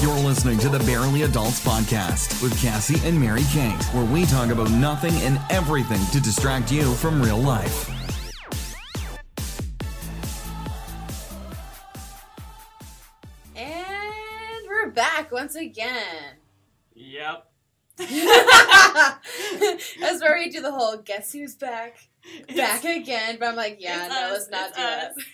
You're listening to the Barely Adults Podcast with Kassie and Mary Kate, where we talk about nothing and everything to distract you from real life. And we're back once again. Yep. That's where we do the whole guess who's back, back again. But I'm like, yeah, it's no, us, let's not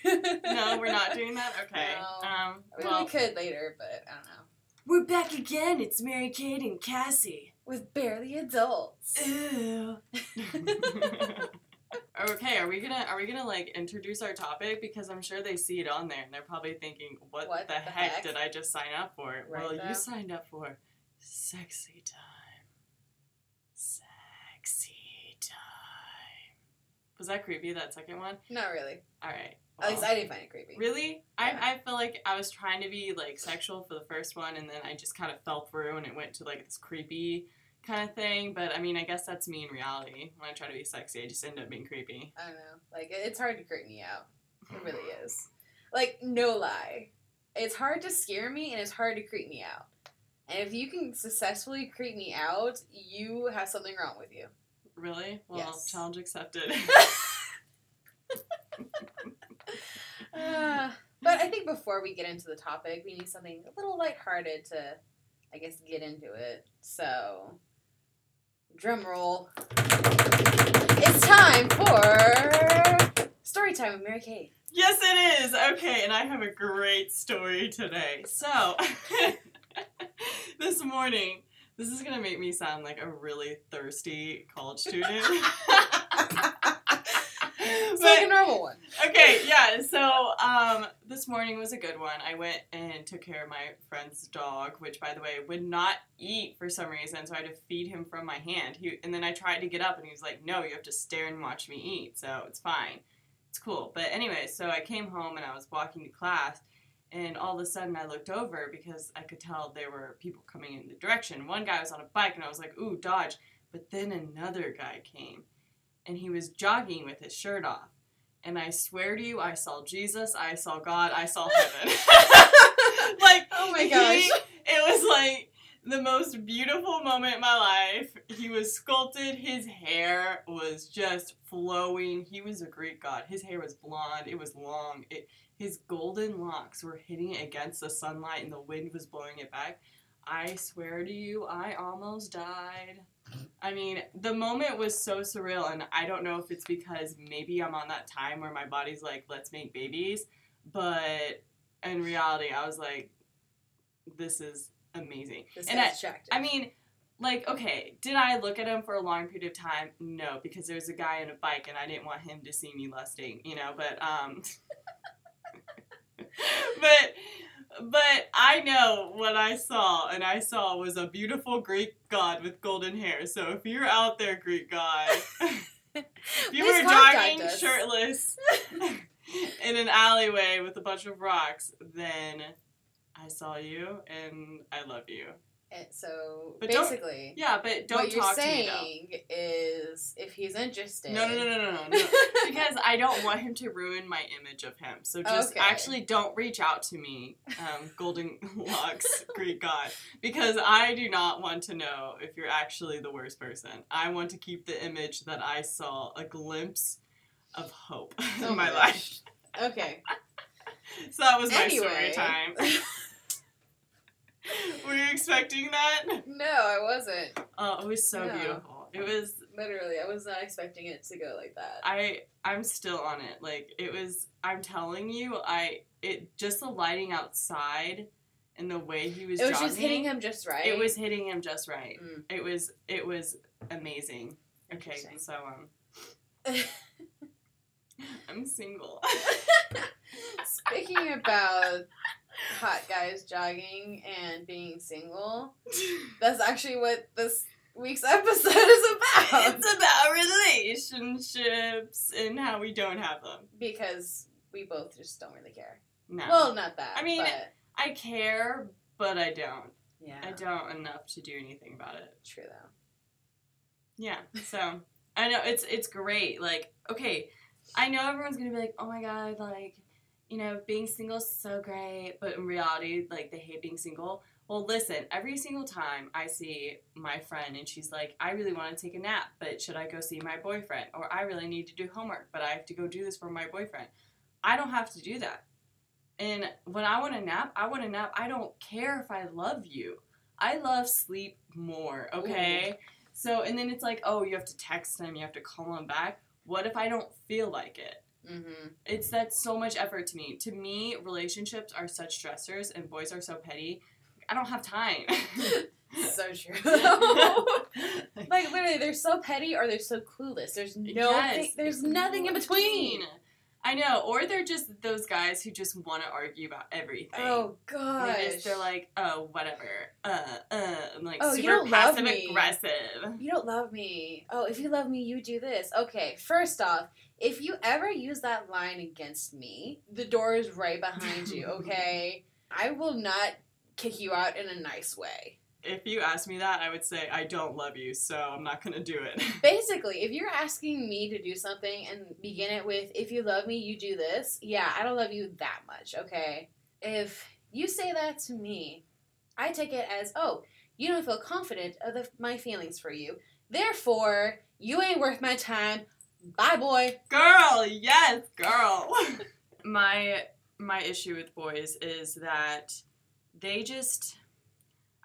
do it's that. no, we're not doing that. Okay. No. Um. I mean, Well, we could later, but I don't know. We're back again. It's Mary Kate and Kassie. With barely adults. Ew. okay. Are we gonna Are we gonna like introduce our topic because I'm sure they see it on there and they're probably thinking, "What, What the, the heck, heck? did I just sign up for?" Right, well, though. you signed up for sexy time. Sexy time. Was that creepy? That second one. Not really. All right. At least. I didn't find it creepy. Really? Yeah. I, I feel like I was trying to be like sexual for the first one and then I just kind of fell through and it went to like this creepy kind of thing. But I mean, I guess that's me in reality. When I try to be sexy, I just end up being creepy. I don't know. Like, it's hard to creep me out. It really is. Like, no lie. It's hard to scare me and it's hard to creep me out. And if you can successfully creep me out, you have something wrong with you. Really? Well, Yes. challenge accepted. Uh, but I think before we get into the topic, we need something a little lighthearted to, I guess, get into it. So, drum roll. It's time for story time with Mary Kate. yes, it is. Okay, and I have a great story today. So, this morning, this is going to make me sound like a really thirsty college student. It's like a normal one. Okay, yeah. So um, this morning was a good one. I went and took care of my friend's dog, which, by the way, would not eat for some reason. So I had to feed him from my hand. He, and then I tried to get up, and he was like, "No, you have to stare and watch me eat." So it's fine. It's cool. But anyway, so I came home and I was walking to class, and all of a sudden I looked over because I could tell there were people coming in the direction. One guy was on a bike, and I was like, "Ooh, dodge!" But then another guy came, and he was jogging with his shirt off. And I swear to you, I saw Jesus, I saw God, I saw heaven. like, Oh my he- gosh. it was like the most beautiful moment in my life. He was sculpted, his hair was just flowing. He was a Greek god. His hair was blonde, it was long. It, his golden locks were hitting it against the sunlight, and the wind was blowing it back. I swear to you, I almost died. I mean, the moment was so surreal, and I don't know if it's because maybe I'm on that time where my body's like, let's make babies, but in reality, I was like, this is amazing. This and. I, I mean, like, okay, did I look at him for a long period of time? No, because there's a guy on a bike, and I didn't want him to see me lusting, you know. But um, but but I know what I saw, and I saw was a beautiful Greek god with golden hair. So if you're out there, Greek god, you were jogging shirtless in an alleyway with a bunch of rocks, then I saw you and I love you. And so But basically, Yeah, but don't what you're talk to me saying is if he's interested. though. No, no, no, no, no, no. because I don't want him to ruin my image of him. So just Okay. actually don't reach out to me, um, Golden Locks, Greek God, because I do not want to know if you're actually the worst person. I want to keep the image that I saw a glimpse of hope Oh in my my life. Okay. So that was my Anyway. story time. Were you expecting that? no, I wasn't. Oh, it was so No. beautiful. It was Literally, I was not expecting it to go like that. I I'm still on it. Like it was I'm telling you, I it just the lighting outside and the way he was it was jogging, just hitting him just right. It was hitting him just right. Mm. It was it was amazing. Okay, so um I'm single. Speaking about hot guys jogging and being single, that's actually what this week's episode is about. it's about relationships and how we don't have them. because we both just don't really care. No. Well, not that. I mean, but, I care, but I don't. yeah, I don't enough to do anything about it. true though. Yeah. So I know it's it's great. Like, okay, I know everyone's gonna be like, oh my god, like, you know, being single is so great, but in reality, like they hate being single. Well, listen, every single time I see my friend and she's like, I really want to take a nap, but should I go see my boyfriend? Or I really need to do homework, but I have to go do this for my boyfriend. I don't have to do that. And when I want a nap, I want a nap. I don't care if I love you. I love sleep more, okay? So, and then it's like, oh, you have to text him, you have to call him back. What if I don't feel like it? Mm-hmm. It's that's so much effort to me. To me, relationships are such stressors and boys are so petty. I don't have time. So true. like literally, they're so petty or they're so clueless. There's no, Yes, thing, there's nothing in between. I know, or they're just those guys who just want to argue about everything. Oh They just, they're like, oh, whatever. Uh, uh, I'm like Oh, super passive aggressive. you don't love me. Oh, if you love me, you do this. Okay, first off, if you ever use that line against me, the door is right behind you, okay? I will not kick you out in a nice way. If you asked me that, I would say I don't love you, so I'm not gonna do it. Basically, if you're asking me to do something and begin it with, if you love me, you do this, yeah, I don't love you that much, okay? If you say that to me, I take it as, oh, you don't feel confident of the, my feelings for you. Therefore, you ain't worth my time. Bye, boy. girl, yes, girl. my my issue with boys is that they just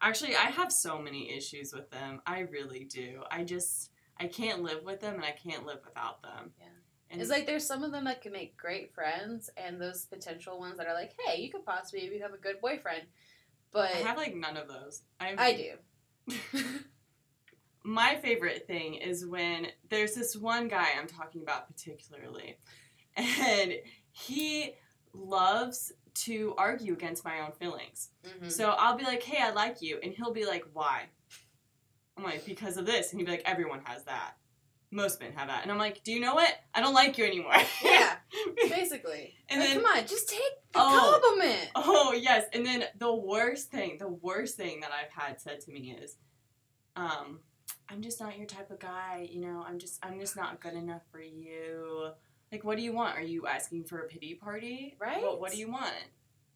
actually I have so many issues with them. I really do. I just I can't live with them and I can't live without them. Yeah. And It's like there's some of them that can make great friends, and those potential ones that are like, hey, you could possibly become a good boyfriend. But I have like none of those. I'm, I do. my favorite thing is when there's this one guy I'm talking about particularly, and he loves to argue against my own feelings. Mhm. So I'll be like, hey, I like you. And he'll be like, why? I'm like, because of this. And he'd be like, everyone has that. Most men have that. And I'm like, do you know what? I don't like you anymore. Yeah, basically. and Like, then, come on, just take the Oh. compliment. oh, yes. And then the worst thing, the worst thing that I've had said to me is, um, I'm just not your type of guy. You know, I'm just, I'm just not good enough for you. Like, what do you want? Are you asking for a pity party? Right? What, what do you want?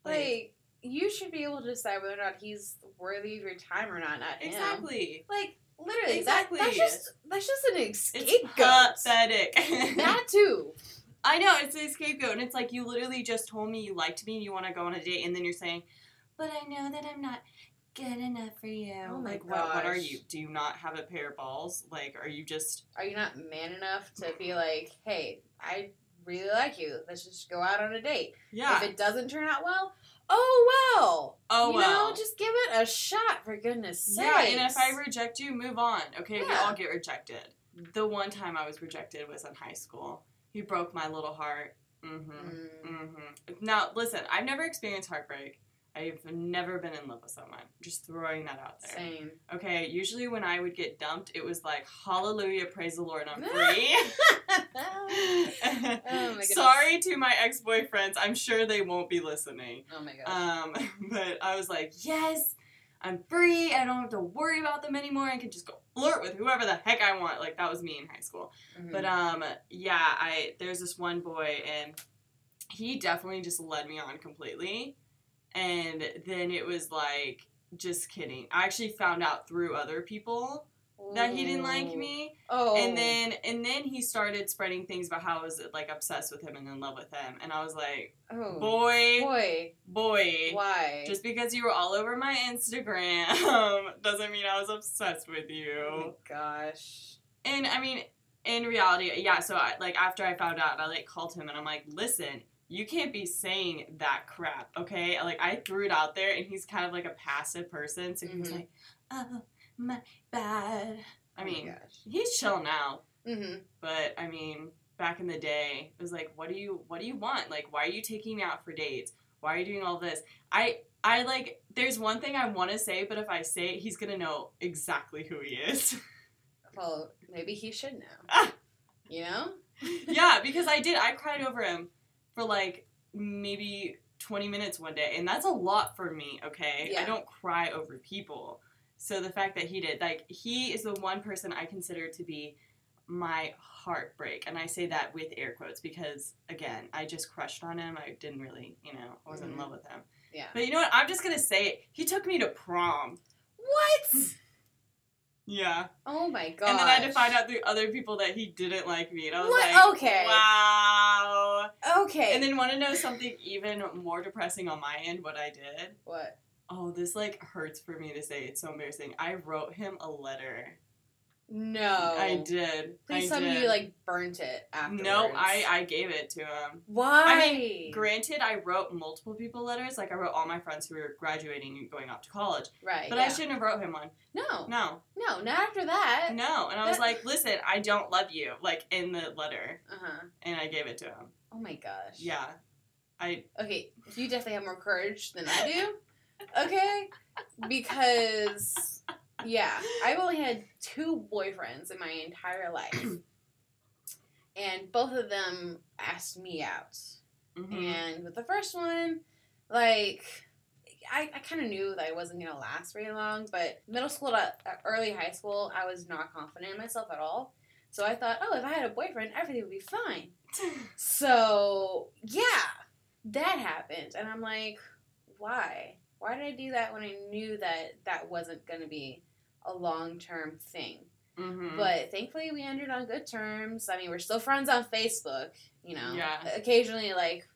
Like, you should be able to decide whether or not he's worthy of your time or not, not him. exactly. Like, literally, Exactly. That, that's just that's just an It's scapegoat. pathetic. that too. I know it's a scapegoat, and it's like you literally just told me you liked me and you want to go on a date, and then you're saying, "But I know that I'm not good enough for you." Oh my like, what? What are you? Do you not have a pair of balls? Like, are you just? Are you not man enough to be like, hey, I really like you. Let's just go out on a date. Yeah. If it doesn't turn out well, oh well. oh you well. know, just give it a shot for goodness sake. yeah, and if I reject you, move on. Okay, we all get rejected. The one time I was rejected was in high school. He broke my little heart. Mm-hmm. Mm, Mm-hmm. Now, listen, I've never experienced heartbreak. I've never been in love with someone. Just throwing that out there. same. Okay, usually when I would get dumped, it was like, hallelujah, praise the Lord, I'm free. oh. Sorry to my ex boyfriends. I'm sure they won't be listening. Oh my gosh. Um, but I was like, yes, I'm free. I don't have to worry about them anymore. I can just go flirt with whoever the heck I want. Like, that was me in high school. Mhm. But um, yeah, I there's this one boy, and he definitely just led me on completely. And then it was like, just kidding. I actually found out through other people that he didn't like me. Oh. And then and then he started spreading things about how I was like obsessed with him and in love with him. And I was like, oh. boy, Boy. boy, Why? just because you were all over my Instagram doesn't mean I was obsessed with oh you. my gosh. And I mean, in reality, yeah. So I like after I found out, I like called him and I'm like, listen. You can't be saying that crap, okay? Like I threw it out there, and he's kind of like a passive person, so he was Mhm. like, "Oh my bad." I Oh mean, he's chill now, Mm-hmm. but I mean, back in the day, it was like, what do you what do you want? Like, why are you taking me out for dates? Why are you doing all this? I I like there's one thing I want to say, but if I say it, he's gonna know exactly who he is. Well, maybe he should know. Ah. you know? yeah, because I did. I cried over him for like maybe 20 minutes one day, and that's a lot for me. Okay, I don't cry over people. So the fact that he did, like, he is the one person I consider to be my heartbreak. And I say that with air quotes because, again, I just crushed on him. I didn't really, you know, I wasn't Mhm. in love with him. Yeah. But you know what? I'm just to say it. He took me to prom. What? Yeah. Oh my god. And then I had to find out through other people that he didn't like me. And I was What? like, Okay. wow. Okay. And then want to know something even more depressing on my end? What I did? what? Oh, this like hurts for me to say. It's so embarrassing. I wrote him a letter. No. I did. Please I tell me did. you like burnt it afterwards. No, I I gave it to him. Why? I mean, Granted, I wrote multiple people letters. Like I wrote all my friends who were graduating and going off to college. right. But yeah. I shouldn't have wrote him one. No. No, No. Not after that. no. And I was That- like, listen, I don't love you. Like in the letter, Uh huh. and I gave it to him. Oh my gosh. Yeah, I Okay. You definitely have more courage than I do. Okay. Because yeah, I've only had two boyfriends in my entire life, and both of them asked me out. mhm. And with the first one, like, I, I kind of knew that I wasn't going to last very long, but middle school to uh, early high school, I was not confident in myself at all. So I thought, oh, if I had a boyfriend, everything would be fine. So, yeah, that happened. And I'm like, why? Why did I do that when I knew that that wasn't going to be a long term thing? Mhm. But thankfully, we ended on good terms. I mean, we're still friends on Facebook. You know, Yeah. Occasionally, like,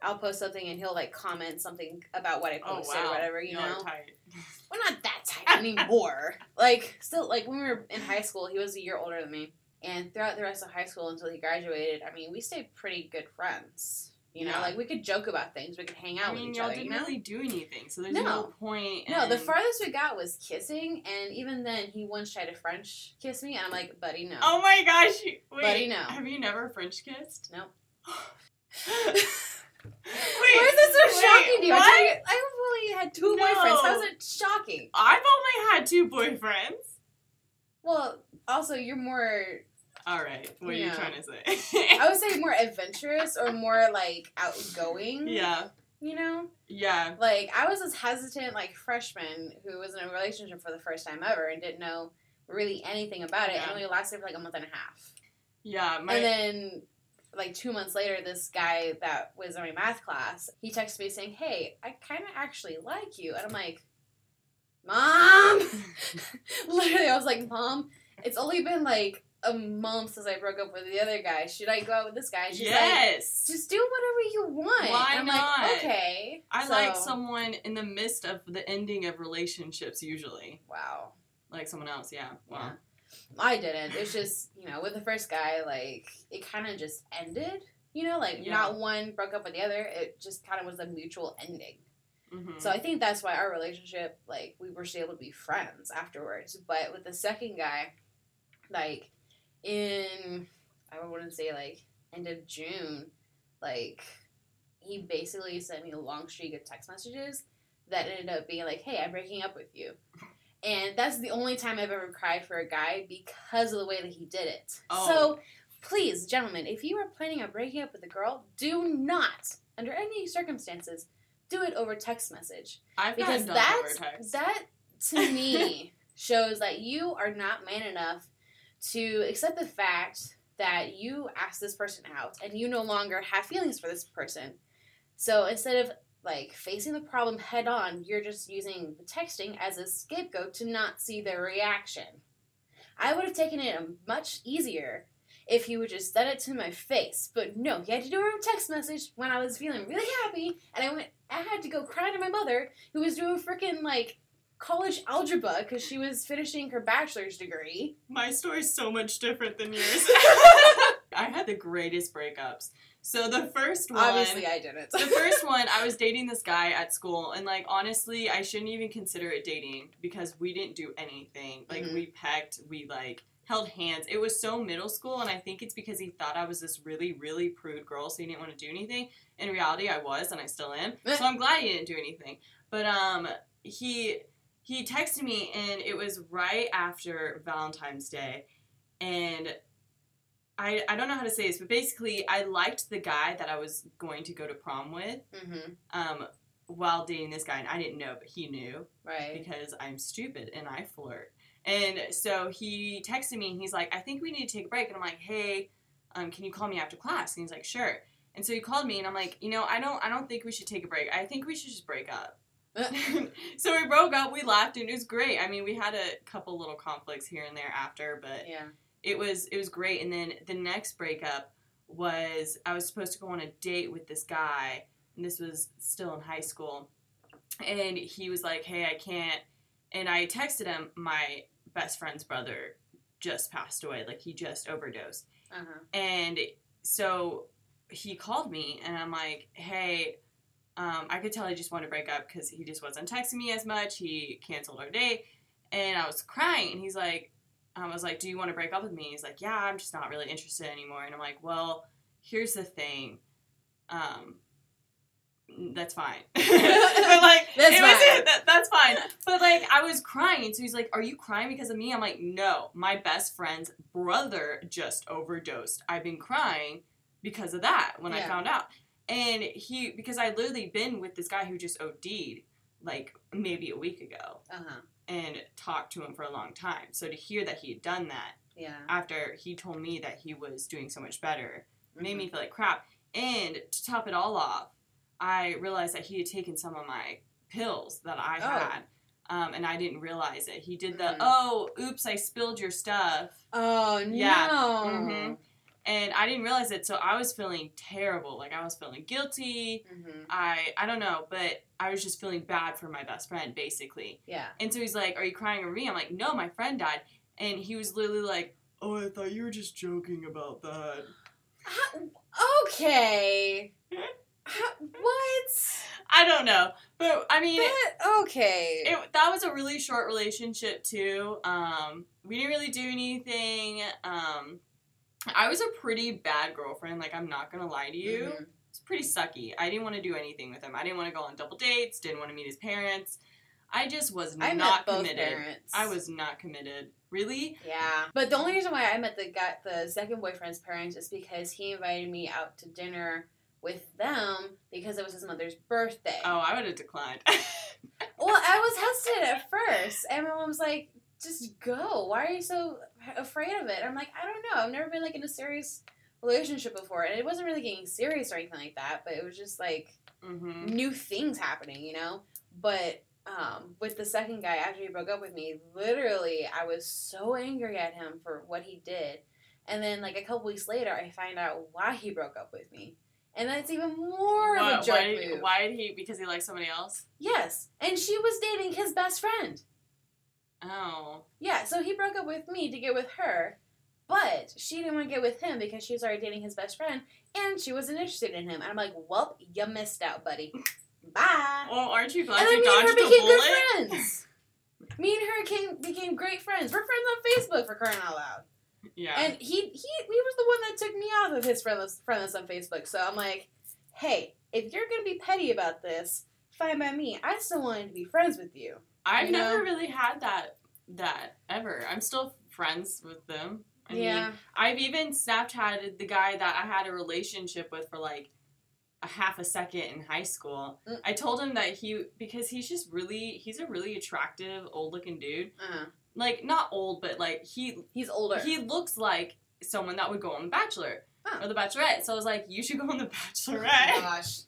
I'll post something and he'll like comment something about what I oh posted wow, or whatever. You Y'all know, tight. we're not that tight anymore. like, still, like when we were in high school, he was a year older than me, and throughout the rest of high school until he graduated, I mean, we stayed pretty good friends. You know, Yeah. like we could joke about things, we could hang out I mean, with each y'all other. didn't You know. really do anything, so there's No. no, point. No, the farthest we got was kissing, and even then, he once tried to French kiss me, and I'm like, buddy, no. Oh my gosh! Wait, Buddy, no. Have you never French kissed? Nope. Wait, Why is this so wait, shocking to you? I, what? told you- I only had two No. boyfriends. How is it shocking? I've only had two boyfriends. Well, also, you're more, All right, what are you trying to say? I would say more adventurous or more like outgoing. yeah, You know? yeah, Like, I was this hesitant, like, freshman who was in a relationship for the first time ever and didn't know really anything about it. Yeah. And only lasted for like a month and a half. yeah. My and then, like two months later, this guy that was in my math class, he texted me saying, "Hey, I kind of actually like you," and I'm like, "Mom." Literally, I was like, "Mom, it's only been like a month since I broke up with the other guy. Should I go out with this guy?" She's like, yes, "Just do whatever you want." Why and I'm not? like, "Okay." I So- like someone in the midst of the ending of relationships. Usually, Wow. like someone else. Yeah. Wow. Yeah. I didn't. It's just, you know, with the first guy, like, it kind of just ended. You know, like, Yeah. not one broke up with the other. It just kind of was a mutual ending. Mhm. So I think that's why our relationship, like, we were still able to be friends afterwards. But with the second guy, like, in, I wouldn't say, like, end of June, like, he basically sent me a long streak of text messages that ended up being like, hey, I'm breaking up with you. And that's the only time I've ever cried for a guy because of the way that he did it. Oh. So, please, gentlemen, if you are planning on breaking up with a girl, do not, under any circumstances, do it over text message I've because gotten that over text. that to me shows that you are not man enough to accept the fact that you asked this person out and you no longer have feelings for this person. So instead of like facing the problem head on, you're just using the texting as a scapegoat to not see their reaction. I would have taken it much easier if he would just said it to my face, but no, he had to do over text message when I was feeling really happy, and I went. I had to go cry to my mother, who was doing freaking like college algebra because she was finishing her bachelor's degree. My story's so much different than yours. I had the greatest breakups. So the first one, Obviously, I didn't. the first one, I was dating this guy at school, and like honestly, I shouldn't even consider it dating because we didn't do anything. Like Mhm. we pecked, we like held hands. It was so middle school, and I think it's because he thought I was this really, really prude girl, so he didn't want to do anything. In reality, I was, and I still am. so I'm glad he didn't do anything. But um, he he texted me, and it was right after Valentine's Day, and I, I don't know how to say this, but basically, I liked the guy that I was going to go to prom with. hmm Um, while dating this guy, and I didn't know, but he knew Right. because I'm stupid and I flirt. And so he texted me and he's like, I think we need to take a break. And I'm like, hey, um, can you call me after class? And he's like, sure. And so he called me and I'm like, you know, I don't I don't think we should take a break. I think we should just break up. so we broke up, we laughed, and it was great. I mean, we had a couple little conflicts here and there after, but yeah. it was it was great. And then the next breakup was I was supposed to go on a date with this guy, and this was still in high school, and he was like, "Hey, I can't." And I texted him, my best friend's brother just passed away, like he just overdosed, Uh huh. and so he called me, and I'm like, "Hey." Um, I could tell he just wanted to break up because he just wasn't texting me as much. He canceled our date, and I was crying. And he's like, I was like, "Do you want to break up with me?" He's like, "Yeah, I'm just not really interested anymore." And I'm like, "Well, here's the thing, um, that's fine." but like, That's it was fine. that, that's fine. But like, I was crying, so he's like, "Are you crying because of me?" I'm like, "No, my best friend's brother just overdosed. I've been crying because of that when I found out." And he, because I literally been with this guy who just OD'd like maybe a week ago Uh huh. and talked to him for a long time. So to hear that he had done that Yeah. after he told me that he was doing so much better made Mhm. me feel like crap. And to top it all off, I realized that he had taken some of my pills that I Oh. had. Um, and I didn't realize it. He did the, Mhm. oh, oops, I spilled your stuff. Oh no. Yeah. And I didn't realize it. So I was feeling terrible. Like I was feeling guilty. Mhm. I, I don't know, but I was just feeling bad for my best friend, basically. Yeah. And so he's like, Are you crying over me? I'm like, No, my friend died. And he was literally like, Oh, I thought you were just joking about that. How- okay. How- what? I don't know. But I mean, That, okay. it, that was a really short relationship, too. Um, we didn't really do anything. Um, I was a pretty bad girlfriend. Like, I'm not to lie to you. Mhm. It's pretty sucky. I didn't want to do anything with him. I didn't want to go on double dates, didn't want to meet his parents. I just was I not met both committed. parents. I was not committed. Really? Yeah, but the only reason why I met the guy, the second boyfriend's parents, is because he invited me out to dinner with them because it was his mother's birthday. Oh, I would have declined. Well, I was hesitant at first, and my mom's like, "Just go. Why are you so afraid of it?" I'm like, "I don't know. I've never been like in a serious relationship before, and it wasn't really getting serious or anything like that. But it was just like hmm new things happening, you know. But um, with the second guy, after he broke up with me, literally, I was so angry at him for what he did. And then, like a couple weeks later, I find out why he broke up with me, and that's even more of a jerk why, did, move. why did he? Because he liked somebody else? Yes, and she was dating his best friend. Oh. Yeah, so he broke up with me to get with her, but she didn't want to get with him because she was already dating his best friend, and she wasn't interested in him. And I'm like, well, you missed out, buddy. Bye. Well, aren't you glad and you me and her dodged a became bullet? good friends. me and her came, became great friends. We're friends on Facebook for crying out loud. Yeah. And he, he he was the one that took me off of his friendless friendless on Facebook. So I'm like, hey, if you're gonna be petty about this, fine by me. I still wanted to be friends with you. I've you know? never really had that that ever. I'm still friends with them. I mean, yeah. I've even Snapchatted the guy that I had a relationship with for like a half a second in high school. Mm. I told him that he because he's just really he's a really attractive old looking dude. Uh-huh. Like not old, but like he He's older. he looks like someone that would go on The Bachelor or The Bachelorette. So I was like, you should go on The Oh Bachelorette. my gosh.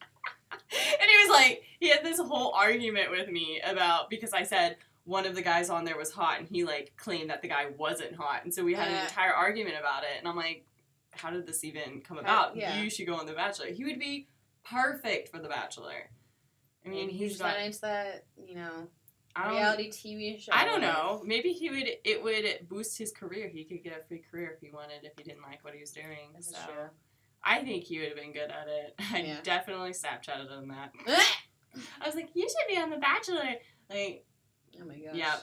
and he was like, he had this whole argument with me about because I said one of the guys on there was hot, and he like claimed that the guy wasn't hot, and so we had an entire argument about it. And I'm like, how did this even come about? yeah. You should go on The Bachelor. He would be perfect for The Bachelor. I mean, he's he's got. not into that, you know, reality TV show. I don't know. Maybe he would. It would boost his career. He could get a free career if he wanted. If he didn't like what he was doing. This is so true. I think he would have been good at it. I Yeah. definitely Snapchatted him that. I was like, you should be on The Bachelor. Like, oh my gosh. yeah,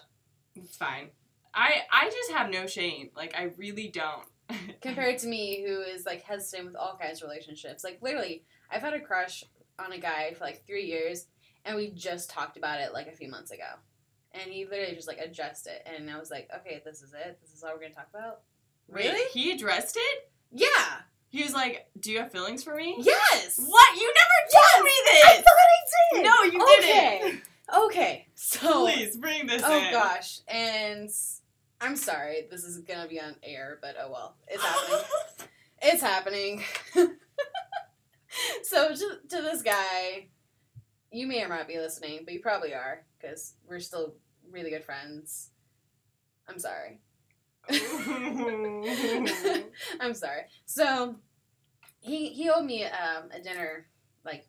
it's fine. I I just have no shame. Like, I really don't. Compared to me, who is like hesitant with all kinds of relationships. Like literally, I've had a crush on a guy for like three years, and we just talked about it like a few months ago. And he literally just like addressed it, and I was like, okay, this is it. This is all we're gonna talk about. Wait, Really? He addressed it. Yeah. He was like, "Do you have feelings for me?" Yes. What? You never told me this. I thought I did. No, you okay. didn't. Okay. So. Please bring this Oh in. gosh, and I'm sorry, this is gonna be on air, but oh well, it's happening. it's happening. so to, to this guy, you may or might be listening, but you probably are because we're still really good friends. I'm sorry. I'm sorry. So he he owed me um, a dinner like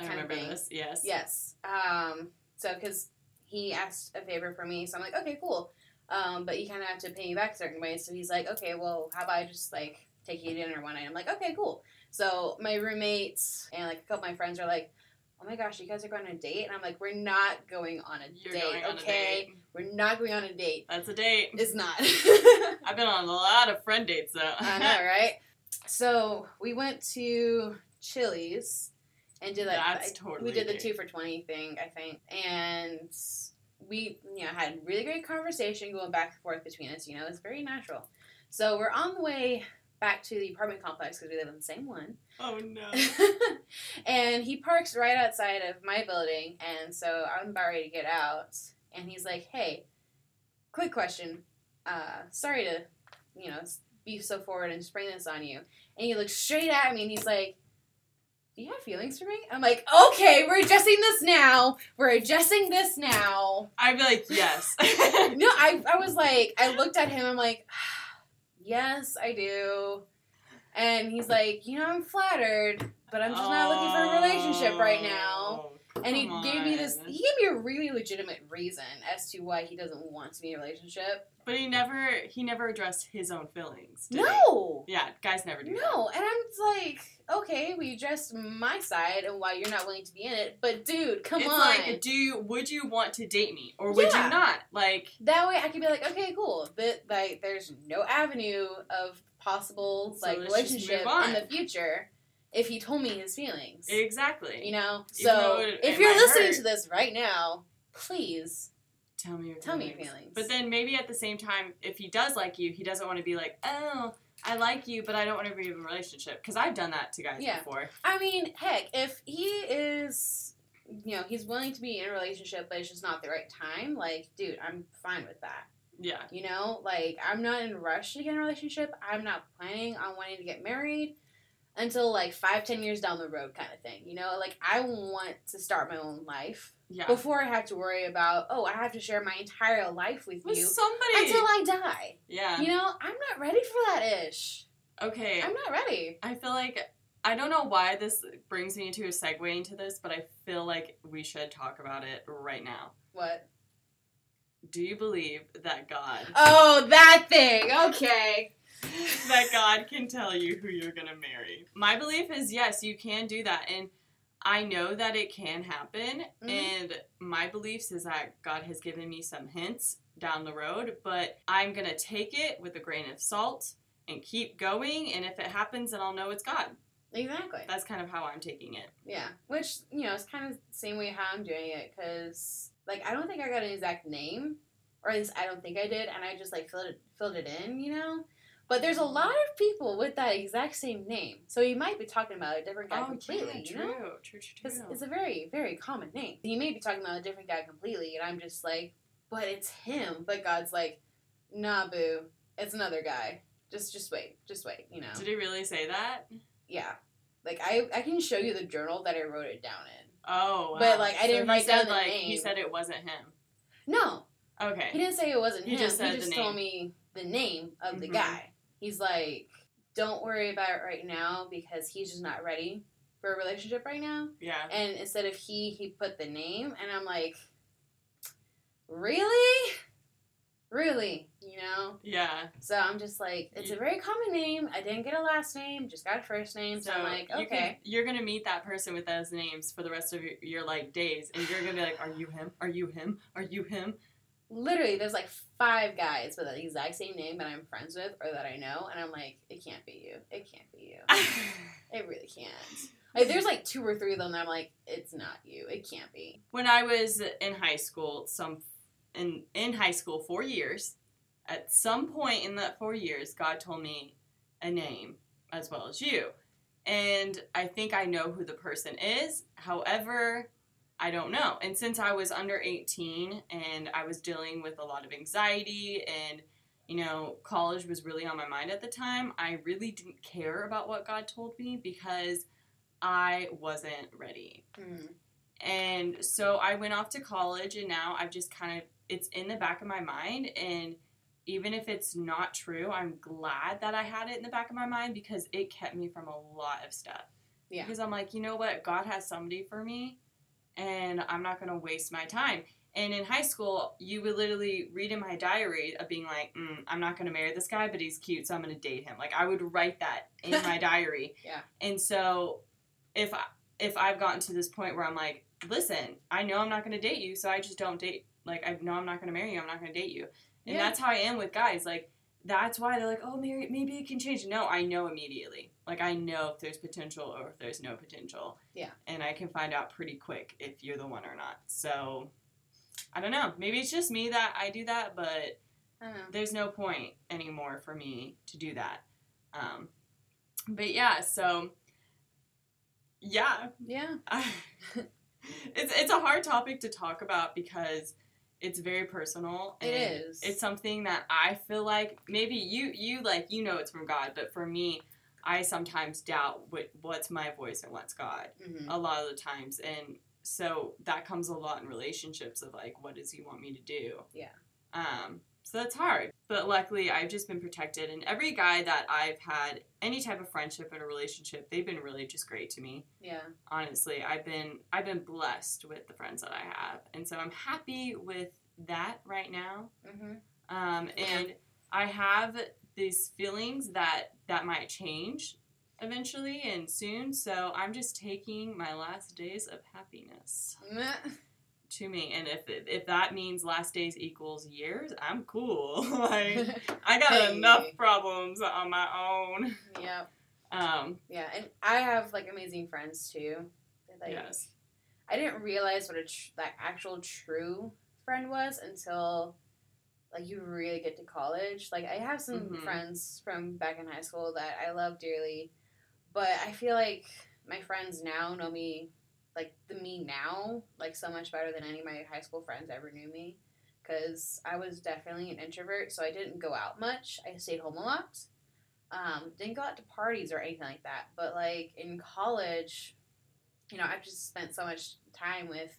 I remember this. Yes. Yes. Um, so, because he asked a favor for me, so I'm like, okay, cool. Um, but you kind of have to pay me back certain ways. So he's like, okay, well, how about I just like take you to dinner one night? I'm like, okay, cool. So my roommates and like a couple of my friends are like, oh my gosh, you guys are going on a date, and I'm like, we're not going on a You're date, going on okay? a date. We're not going on a date. That's a date. It's not. I've been on a lot of friend dates though. I know, right? So we went to Chili's and did like That's I- totally we did the two for twenty thing, I think, and we you know had really great conversation going back and forth between us. You know, it's very natural. So we're on the way back to the apartment complex because we live in the same one. oh no. and he parks right outside of my building, and so I'm about ready to get out, and he's like, "Hey, quick question. Uh, sorry to, you know, be so forward and spring this on you." And he looks straight at me, and he's like, "Do you have feelings for me?" I'm like, "Okay, we're addressing this now. We're addressing this now." I'd be like, yes. No, I, I was like, I looked at him. I'm like, yes, I do. And he's like, you know, I'm flattered, but I'm just not looking for a relationship right now. Oh. And he come gave me this. on. He gave me a really legitimate reason as to why he doesn't want to be in a relationship. But he never he never addressed his own feelings. did he? No, Yeah, guys never do that. no. And I'm just like, okay, we addressed my side and why you're not willing to be in it. But dude, come it's on. like, do you would you want to date me or would Yeah. you not? Like, that way, I could be like, okay, cool. But like, there's no avenue of possible So like let's just relationship on. in the future if he told me his feelings. exactly. You know. So it- if it you're listening hurt. to this right now, please tell me your tell me your feelings. feelings. But then maybe at the same time, if he does like you, he doesn't want to be like, oh, I like you, but I don't want to be in a relationship. Because I've done that to guys Yeah. before. I mean, heck, if he is, you know, he's willing to be in a relationship, but it's just not the right time. Like, dude, I'm fine with that. Yeah. You know, like I'm not in a rush to get in a relationship. I'm not planning on wanting to get married until like five, ten years down the road, kind of thing. You know, like I want to start my own life Yeah. before I have to worry about, oh, I have to share my entire life with With you somebody. until I die. yeah. You know, I'm not ready for that ish. Okay. I'm not ready. I feel like I don't know why this brings me to a segue into this, but I feel like we should talk about it right now. What? Do you believe that God Oh, that thing. Okay. That God can tell you who you're gonna marry? My belief is yes, you can do that, and I know that it can happen. Mhm. And my beliefs is that God has given me some hints down the road, but I'm gonna take it with a grain of salt and keep going. And if it happens, then I'll know it's God. Exactly. That's kind of how I'm taking it. Yeah, which you know, it's kind of the same way how I'm doing it because like I don't think I got an exact name, or at least I don't think I did, and I just like filled it filled it in, you know. But there's a lot of people with that exact same name, so you might be talking about a different guy completely, Oh, yeah, you true, know. true, true, true. it's a very very common name. You may be talking about a different guy completely, and I'm just like, but it's him. But God's like, nah, boo, it's another guy. Just just wait, just wait, you know. Did he really say that? Yeah, like I I can show you the journal that I wrote it down in. Oh, But, like, I didn't he write said, down the like, He said it wasn't him. No, Okay. he didn't say it wasn't He him. just he the just told me the name of the Mhm. guy. He's like, don't worry about it right now because he's just not ready for a relationship right now. Yeah. And instead of he, he put the name, and I'm like, really, really, you know. Yeah. So I'm just like, it's a very common name. I didn't get a last name, just got a first name. So, I'm like, you okay. you're gonna meet that person with those names for the rest of your, your like days, and you're gonna be like, "Are you him? Are you him? Are you him?" Literally there's like five guys with the exact same name that I'm friends with or that I know, and I'm like, it can't be you. It can't be you. It really can't. Like there's like two or three of them that I'm like, it's not you. It can't be. when I was in high school, some in in high school four years, at some point in that four years, God told me a name as well as you, and I think I know who the person is. However, I don't know. And since I was under 18 and I was dealing with a lot of anxiety and you know, college was really on my mind at the time, I really didn't care about what God told me because I wasn't ready. Mm. And so I went off to college and now I've just kind of it's in the back of my mind and even if it's not true, I'm glad that I had it in the back of my mind because it kept me from a lot of stuff. Yeah. Because I'm like, you know what? God has somebody for me and I'm not going to waste my time. And in high school, you would literally read in my diary of being like, mm, I'm not going to marry this guy, but he's cute, so I'm going to date him. Like I would write that in my diary. Yeah. And so if I, if I've gotten to this point where I'm like, listen, I know I'm not going to date you, so I just don't date. Like I know I'm not going to marry you, I'm not going to date you. And Yeah. that's how I am with guys. Like that's why they're like, oh, maybe maybe it can change. No, I know immediately. Like I know if there's potential or if there's no potential. Yeah. And I can find out pretty quick if you're the one or not. So I don't know. Maybe it's just me that I do that, but I don't know. there's no point anymore for me to do that. Um, but yeah, so yeah, Yeah. it's it's a hard topic to talk about because it's very personal. It is. It's something that I feel like maybe you you like you know it's from God, but for me, I sometimes doubt what what's my voice and what's God hmm a lot of the times, and so that comes a lot in relationships of like what does He want me to do? Yeah. Um. So that's hard, but luckily I've just been protected, and every guy that I've had any type of friendship and a relationship, they've been really just great to me Yeah. honestly i've been i've been blessed with the friends that i have and so i'm happy with that right now hmm um, and i have these feelings that that might change eventually and soon so i'm just taking my last days of happiness to me and if if that means last days equals years i'm cool like i got Hey. enough problems on my own yeah. um Yeah. And I have like amazing friends too. Like, yes I didn't realize what a tr- that actual true friend was until like you really get to college. Like I have some Mhm. friends from back in high school that I love dearly, but I feel like my friends now know me like the me now like so much better than any of my high school friends ever knew me because I was definitely an introvert, so I didn't go out much. I stayed home a lot. Um, didn't go out to parties or anything like that. But like in college, you know, I've just spent so much time with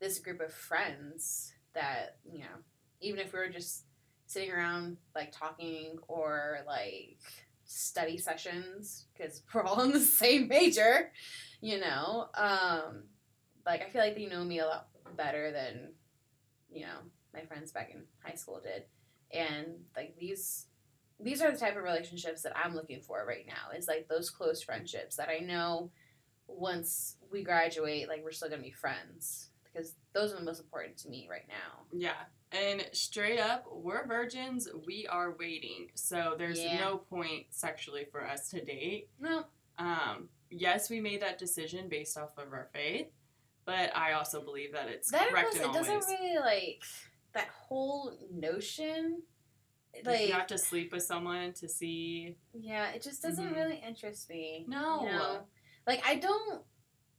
this group of friends that, you know, even if we were just sitting around like talking or like study sessions because we're all in the same major, you know, um, like I feel like they know me a lot better than, you know, my friends back in high school did. And like these these are the type of relationships that I'm looking for right now. Is like those close friendships that I know once we graduate, like we're still gonna be friends because those are the most important to me right now. Yeah. And straight up, we're virgins. We are waiting. So there's Yeah. no point sexually for us to date. No, Um, yes, we made that decision based off of our faith, but I also believe that it's that correct it doesn't ways. really like that whole notion. Like, you have to sleep with someone to see. yeah, it just doesn't Mhm. really interest me. No. you know? like I don't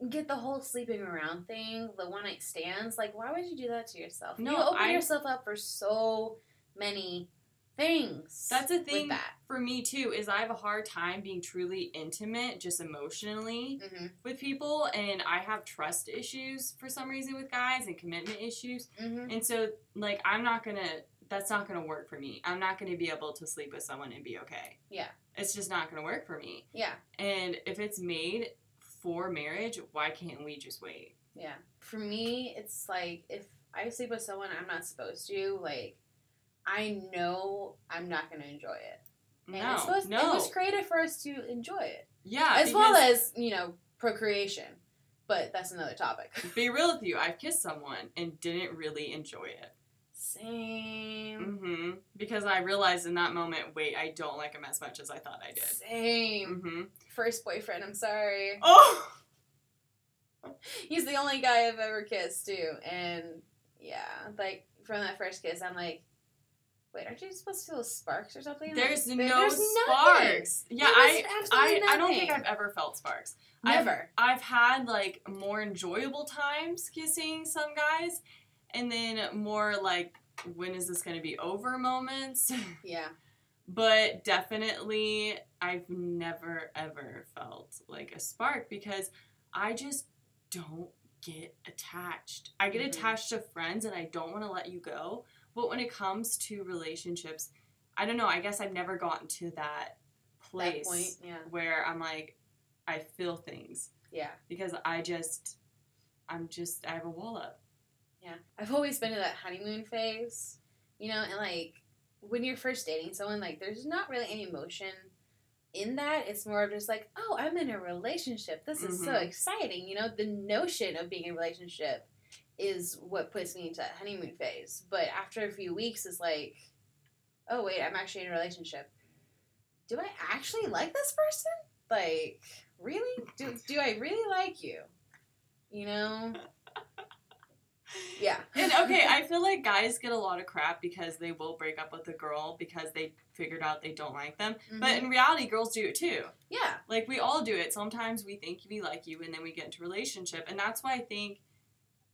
get the whole sleeping around thing, the one night stands. Like, why would you do that to yourself? No, you open I- yourself up for so many things. That's a thing that. for me too. Is I have a hard time being truly intimate, just emotionally, hmm with people, and I have trust issues for some reason with guys and commitment issues. hmm And so, like, I'm not gonna, that's not gonna work for me. I'm not gonna be able to sleep with someone and be okay. Yeah. It's just not gonna work for me. Yeah. And if it's made for marriage, why can't we just wait? Yeah. For me, it's like if I sleep with someone I'm not supposed to, like I know I'm not gonna enjoy it. And No, it's supposed, no. It was created for us to enjoy it, yeah, as well as you know procreation. But that's another topic. be real with you. I've kissed someone and didn't really enjoy it. Same. hmm Because I realized in that moment, wait, I don't like him as much as I thought I did. Same. hmm First boyfriend. I'm sorry. Oh, He's the only guy I've ever kissed too, and yeah, like from that first kiss, I'm like, Wait, aren't you supposed to feel sparks or something? There's Like, no there's sparks. Yeah, I, I, I don't think. I've ever felt sparks. I've- Never. I've had like more enjoyable times kissing some guys, and then more like when is this going to be over moments. Yeah. but definitely, I've never ever felt like a spark because I just don't get attached. I get Mhm. attached to friends and I don't want to let you go. But when it comes to relationships, I don't know. I guess I've never gotten to that place That point. Yeah. where I'm like, I feel things Yeah. because I just, I'm just, I have a wall up. Yeah. I've always been in that honeymoon phase, you know, and like when you're first dating someone, like there's not really any emotion in that. It's more of just like, oh, I'm in a relationship. This is so Mhm. exciting. You know, the notion of being in a relationship is what puts me into that honeymoon phase. But after a few weeks, it's like, oh, wait, I'm actually in a relationship. Do I actually like this person? Like, really? Do, do I really like you? You know? Yeah. And okay, I feel like guys get a lot of crap because they will break up with a girl because they figured out they don't like them. But Mhm. in reality, girls do it too. yeah. Like we all do it. Sometimes we think we like you and then we get into a relationship. And that's why I think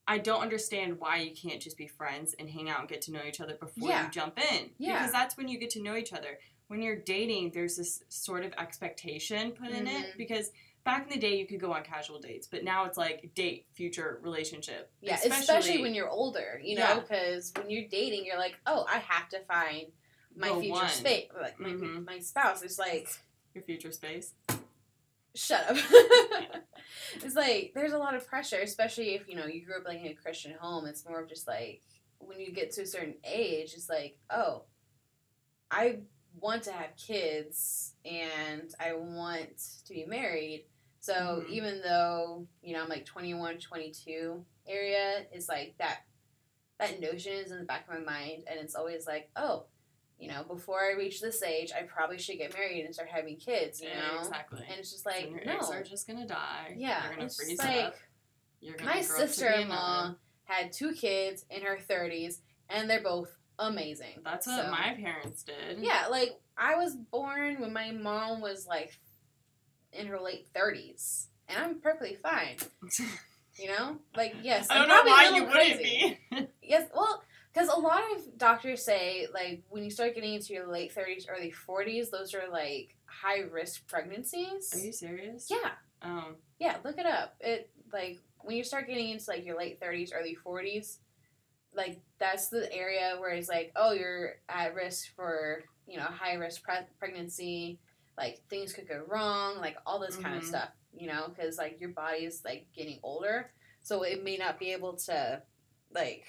I don't understand why you can't just be friends and hang out and get to know each other before Yeah. you jump in. Yeah. Because that's when you get to know each other. When you're dating, there's this sort of expectation put in it Mhm. because back in the day you could go on casual dates, but now it's like date future relationship. Yeah, especially, when you're older, you know, Yeah. because when you're dating, you're like, oh, I have to find my future space, like my, Mhm. my spouse. It's like, your future space. shut up. it's like there's a lot of pressure, especially if you know you grew up like in a Christian home. It's more of just like when you get to a certain age, it's like, oh, I want to have kids and I want to be married. So Mhm. even though you know I'm like 21, 22 area, it's like that that notion is in the back of my mind, and it's always like, oh. You know, before I reach this age, I probably should get married and start having kids. You know, exactly. and it's just Like like your no, are just gonna die. yeah, You're gonna it's freeze just like up. You're gonna my to be a sister-in-law had two kids in her 30s, and they're both amazing. That's what So, my parents did. Yeah, like I was born when my mom was like in her late 30s, and I'm perfectly fine. You know, like yes, I don't know why you wouldn't be. Yes, well, because a lot of doctors say like when you start getting into your late 30s, early 40s, those are like high risk pregnancies. Are you serious? Yeah, Um, yeah. Look it up. It like when you start getting into like your late 30s, early 40s, like that's the area where it's like, oh, you're at risk for you know high risk pre- pregnancy. Like things could go wrong, like all this kind of mm-hmm. stuff. You know, because like your body is like getting older, so it may not be able to like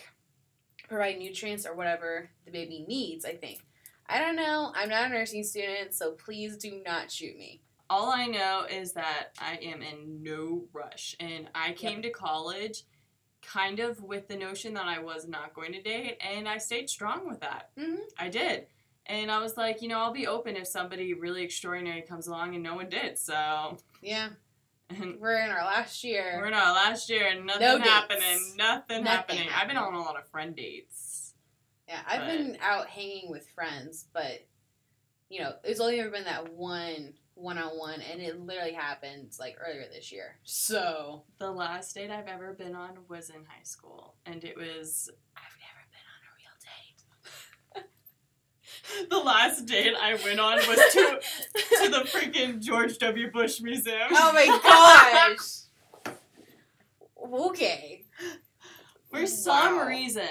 provide nutrients or whatever the baby needs. I think. I don't know. I'm not a nursing student, so please do not shoot me. all I know is that I am in no rush, and I came to college kind of with the notion that I was not going to date, and I stayed strong with that. Mhm. I did. And I was like, you know, I'll be open if somebody really extraordinary comes along, and no one did. So, Yeah, and we're in our last year. we're in our last year, and nothing No happening. Nothing, Nothing happening. I've been on a lot of friend dates. Yeah, I've But- been out hanging with friends, but you know, it's only ever been that one one on one, and it literally happened like earlier this year. So The last date I've ever been on was in high school, and it was I've never been on a real date. the last date I went on was to to the freaking George W. Bush Museum. Oh my gosh. okay. For some Wow. reason,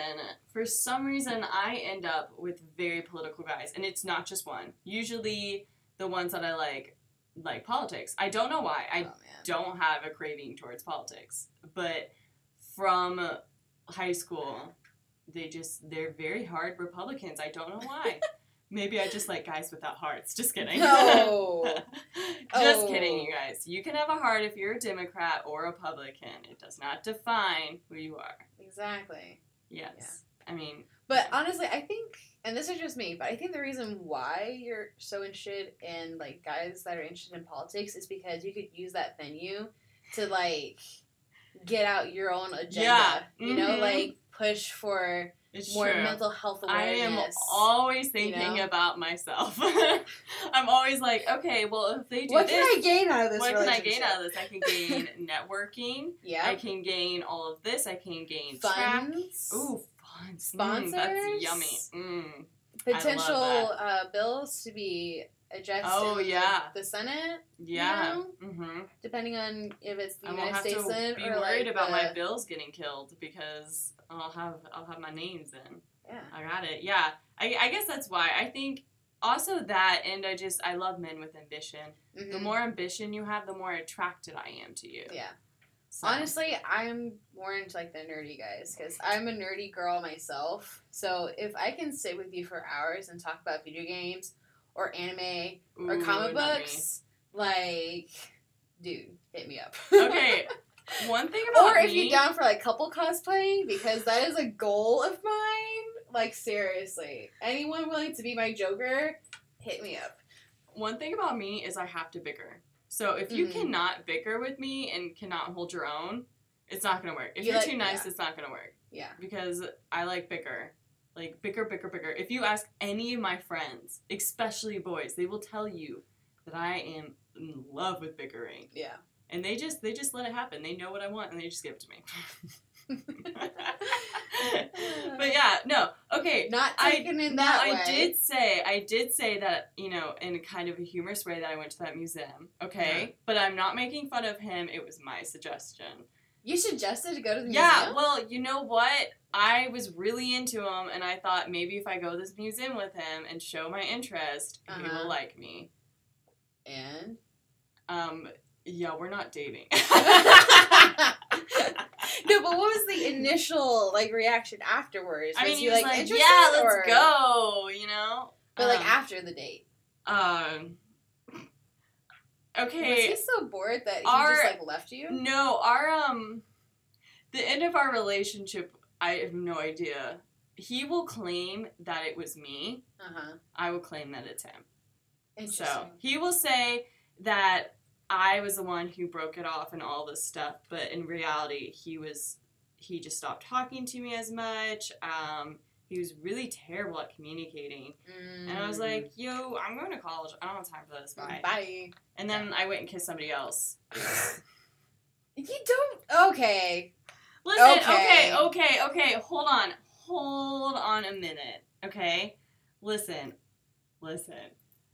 for some reason, I end up with very political guys, and it's not just one. Usually, the ones that I like, like politics. I don't know why. I oh, don't have a craving towards politics, but from high school, they just they're very hard Republicans. I don't know why. Maybe I just like guys without hearts. Just kidding. No. just Oh. kidding, you guys. You can have a heart if you're a Democrat or a Republican. It does not define who you are. Exactly. Yes. I mean, But honestly, I think, and this is just me, but I think the reason why you're so interested in like guys that are interested in politics is because you could use that venue to like get out your own agenda. Yeah, You know, mhm. like push for It's more true. mental health awareness. I am always thinking know? about myself. I'm always like, okay, well, if they do what this, can I gain out of this what can I gain out of this? I can gain networking. Yeah. I can gain all of this. I can gain track. Ooh. Sponsors. Mm, that's yummy. Mm. Potential uh, bills to be addressed Oh, in the- yeah. the Senate, Yeah. know? Mm-hmm. depending on if it's the I United States Senate be or worried like about the, my bills getting killed because I'll have I'll have my names in. Yeah. I got it. Yeah. I, I guess that's why. I think also that and I just I love men with ambition. The Mhm. more ambition you have, the more attracted I am to you. Yeah. So, Honestly, I'm more into like the nerdy guys because I'm a nerdy girl myself. So if I can sit with you for hours and talk about video games or anime or comic books, like, dude, hit me up. Okay. One thing about or if me, you're down for like couple cosplaying, because that is a goal of mine. Like seriously, anyone willing to be my Joker, hit me up. one thing about me is I have to bicker. So if you Mhm. cannot bicker with me and cannot hold your own, it's not gonna work. If you are like- too nice, yeah. it's not gonna work. Yeah. because I like bicker. Like bicker, bicker, bicker. If you ask any of my friends, especially boys, they will tell you that I am in love with bickering. Yeah. And they just they just let it happen. They know what I want and they just give it to me. but yeah, no. Okay. Not I- in Now that I way. did say I did say that, you know, in a kind of a humorous way that I went to that museum. Okay? Yeah. But I'm not making fun of him. It was my suggestion. You suggested to go to the Yeah, museum. Yeah, well, you know what? I was really into him, and I thought maybe if I go to this museum with him and show my interest, he Uh-huh. will like me. and Um, yeah, we're not dating. no, but what was the initial like reaction afterwards? I mean, was he like, like, "Yeah, let's or- go," you know. But like Um, after the date, um, was okay. he so bored that he Our- just like left you? No, our um, the end of our relationship. I have no idea. He will claim that it was me. Uh huh. I will claim that it's him. Interesting. So he will say that I was the one who broke it off and all this stuff, but in reality, he was he just stopped talking to me as much. Um, he was really terrible at communicating, and I was Mm. like, "Yo, I'm going to college. I don't have time for this. Bye." bye. And then I went and kissed somebody else. You don't. Okay. Listen, Okay. okay, okay, okay. Hold on, hold on a minute. Okay, listen, listen.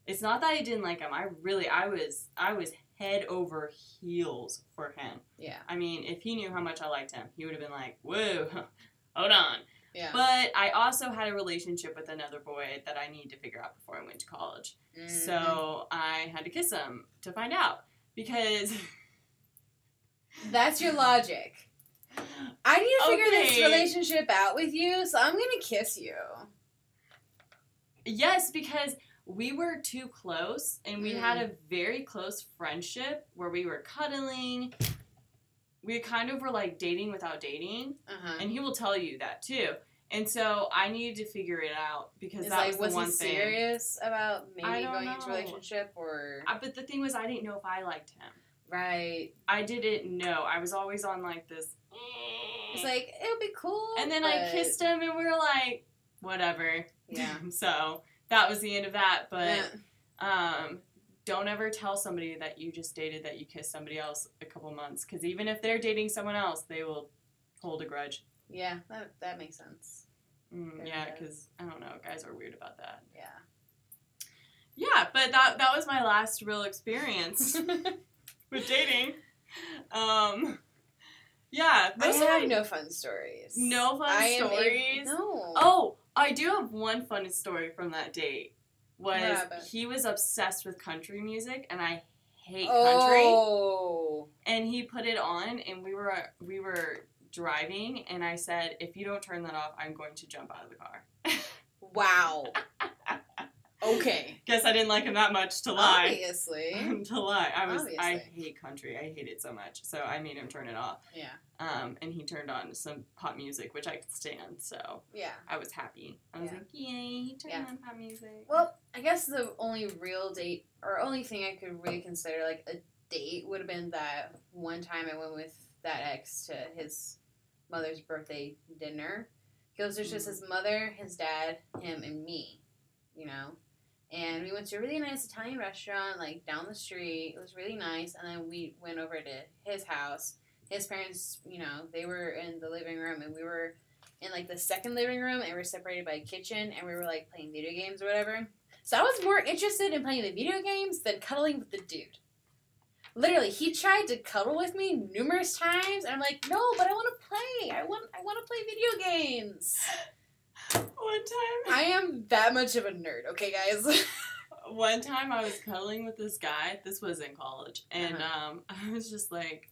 It's not that I didn't like him. I really, I was, I was head over heels for him. Yeah. I mean, if he knew how much I liked him, he would have been like, "Whoa, hold on." Yeah. But I also had a relationship with another boy that I needed to figure out before I went to college. Mhm. So I had to kiss him to find out because that's your logic. I need to figure this relationship out with you, so I'm gonna kiss you. Yes, because we were too close and we Mm. had a very close friendship where we were cuddling. We kind of were like dating without dating, Uh huh. and he will tell you that too. And so I needed to figure it out because It's that like, was the was one he thing. serious about maybe I going into a relationship or Uh, but the thing was, I didn't know if I liked him. right? I didn't know. I was always on like this. It's like it would be cool. and then I kissed him, and we were like, whatever. Yeah. so that was the end of that. But Yeah. um, don't ever tell somebody that you just dated that you kissed somebody else a couple months because even if they're dating someone else, they will hold a grudge. Yeah, that that makes sense. Mm, yeah, because I don't know, guys are weird about that. Yeah. Yeah, but that that was my last real experience with dating. Um, yeah, I have no fun stories. no fun I am stories. no. Oh, I do have one fun story from that date. Was happened? he was obsessed with country music and I hate country. Oh. And he put it on and we were we were driving and I said, if you don't turn that off, I'm going to jump out of the car. Wow. Okay. Guess I didn't like him that much to lie. Obviously. to lie. I was I hate country. I hate it so much. So I made him turn it off. Yeah. Um, and he turned on some pop music, which I could stand. So Yeah. I was happy. I was Yeah. like, yay, he turned Yeah. on pop music. Well, I guess the only real date or only thing I could really consider like a date would have been that one time I went with that ex to his mother's birthday dinner goes, there's just Mm. his mother, his dad, him, and me, you know. And we went to a really nice Italian restaurant, like down the street. It was really nice. And then we went over to his house. His parents, you know, they were in the living room, and we were in like the second living room, and we're separated by a kitchen, and we were like playing video games or whatever. So I was more interested in playing the video games than cuddling with the dude. Literally, he tried to cuddle with me numerous times, and I'm like, no, but I want to play. I want, I want to play video games. One time, I am that much of a nerd, okay, guys. one time I was cuddling with this guy. This was in college, and Uh-huh. um, I was just like,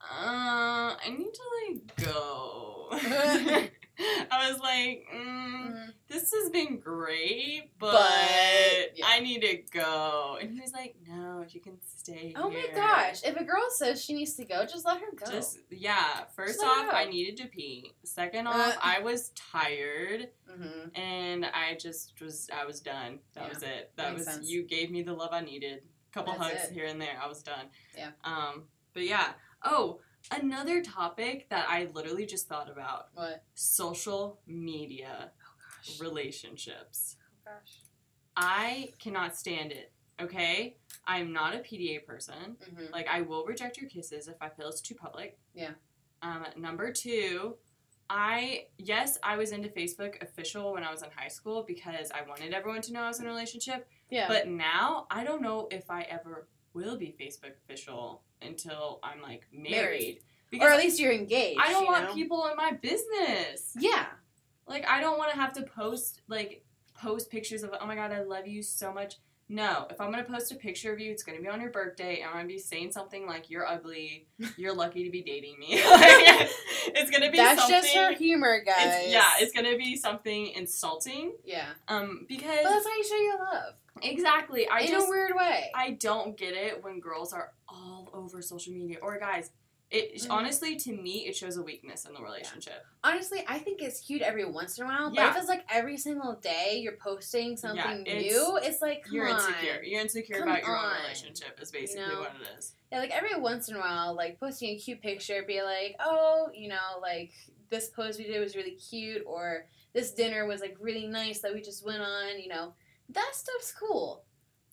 uh, I need to like go. I was like, mm, this has been great, but, But, yeah. I need to go. And he was like, no, you can stay oh my gosh! If a girl says she needs to go, just let her go. Just yeah. First her off, I needed to pee. Second Uh. off, I was tired hmm and I just was I was done. That Yeah. was it. That Makes was sense. you gave me the love I needed. A Couple That's hugs it. here and there. I was done. Yeah. Um. But yeah. Oh, another topic that I literally just thought about: What? social media Oh relationships. Oh gosh. I cannot stand it. Okay, I'm not a PDA person. hmm Like I will reject your kisses if I feel it's too public. Yeah. Um, number two, I yes, I was into Facebook official when I was in high school because I wanted everyone to know I was in a relationship. Yeah. But now I don't know if I ever will be Facebook official until I'm like married. Married. Or at least you're engaged. I don't want know? people in my business. Yeah. Like I don't want to have to post like post pictures of oh my god I love you so much. No, if I'm gonna post a picture of you, it's gonna be on your birthday, and I'm gonna be saying something like "You're ugly, you're lucky to be dating me." Like, it's gonna be That's something. just her humor, guys. it's, yeah, it's gonna be something insulting. yeah. Um, because But that's how you show your love exactly, I in just a weird way. I don't get it when girls are all over social media or guys. It Mhm. honestly, to me, it shows a weakness in the relationship. Honestly, I think it's cute every once in a while. Yeah. But if it's like every single day you're posting something it's- new, it's like You're on. insecure. You're insecure Come about your on. own relationship. Is basically know? what it is. Yeah, like every once in a while, like posting a cute picture, be like, oh, you know, like this post we did was really cute, or this dinner was like really nice that we just went on, you know, that stuff's cool.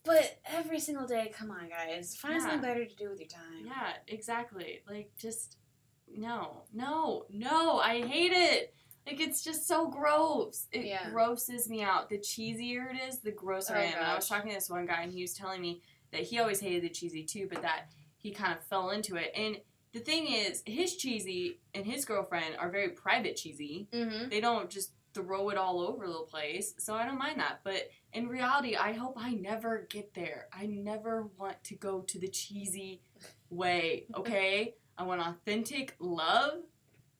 But every single day, come on, guys, find Yeah. something better to do with your time. Yeah, exactly. Like just no, no, no. I hate it. Like it's just so gross. It Yeah. grosses me out. The cheesier it is, the grosser Oh, I am. And I was talking to this one guy, and he was telling me that he always hated the cheesy too, but that he kind of fell into it. And the thing is, his cheesy and his girlfriend are very private cheesy. Mm-hmm. They don't just throw it all over the place, so I don't mind that. But in reality, I hope I never get there. I never want to go to the cheesy way, okay? I want authentic love,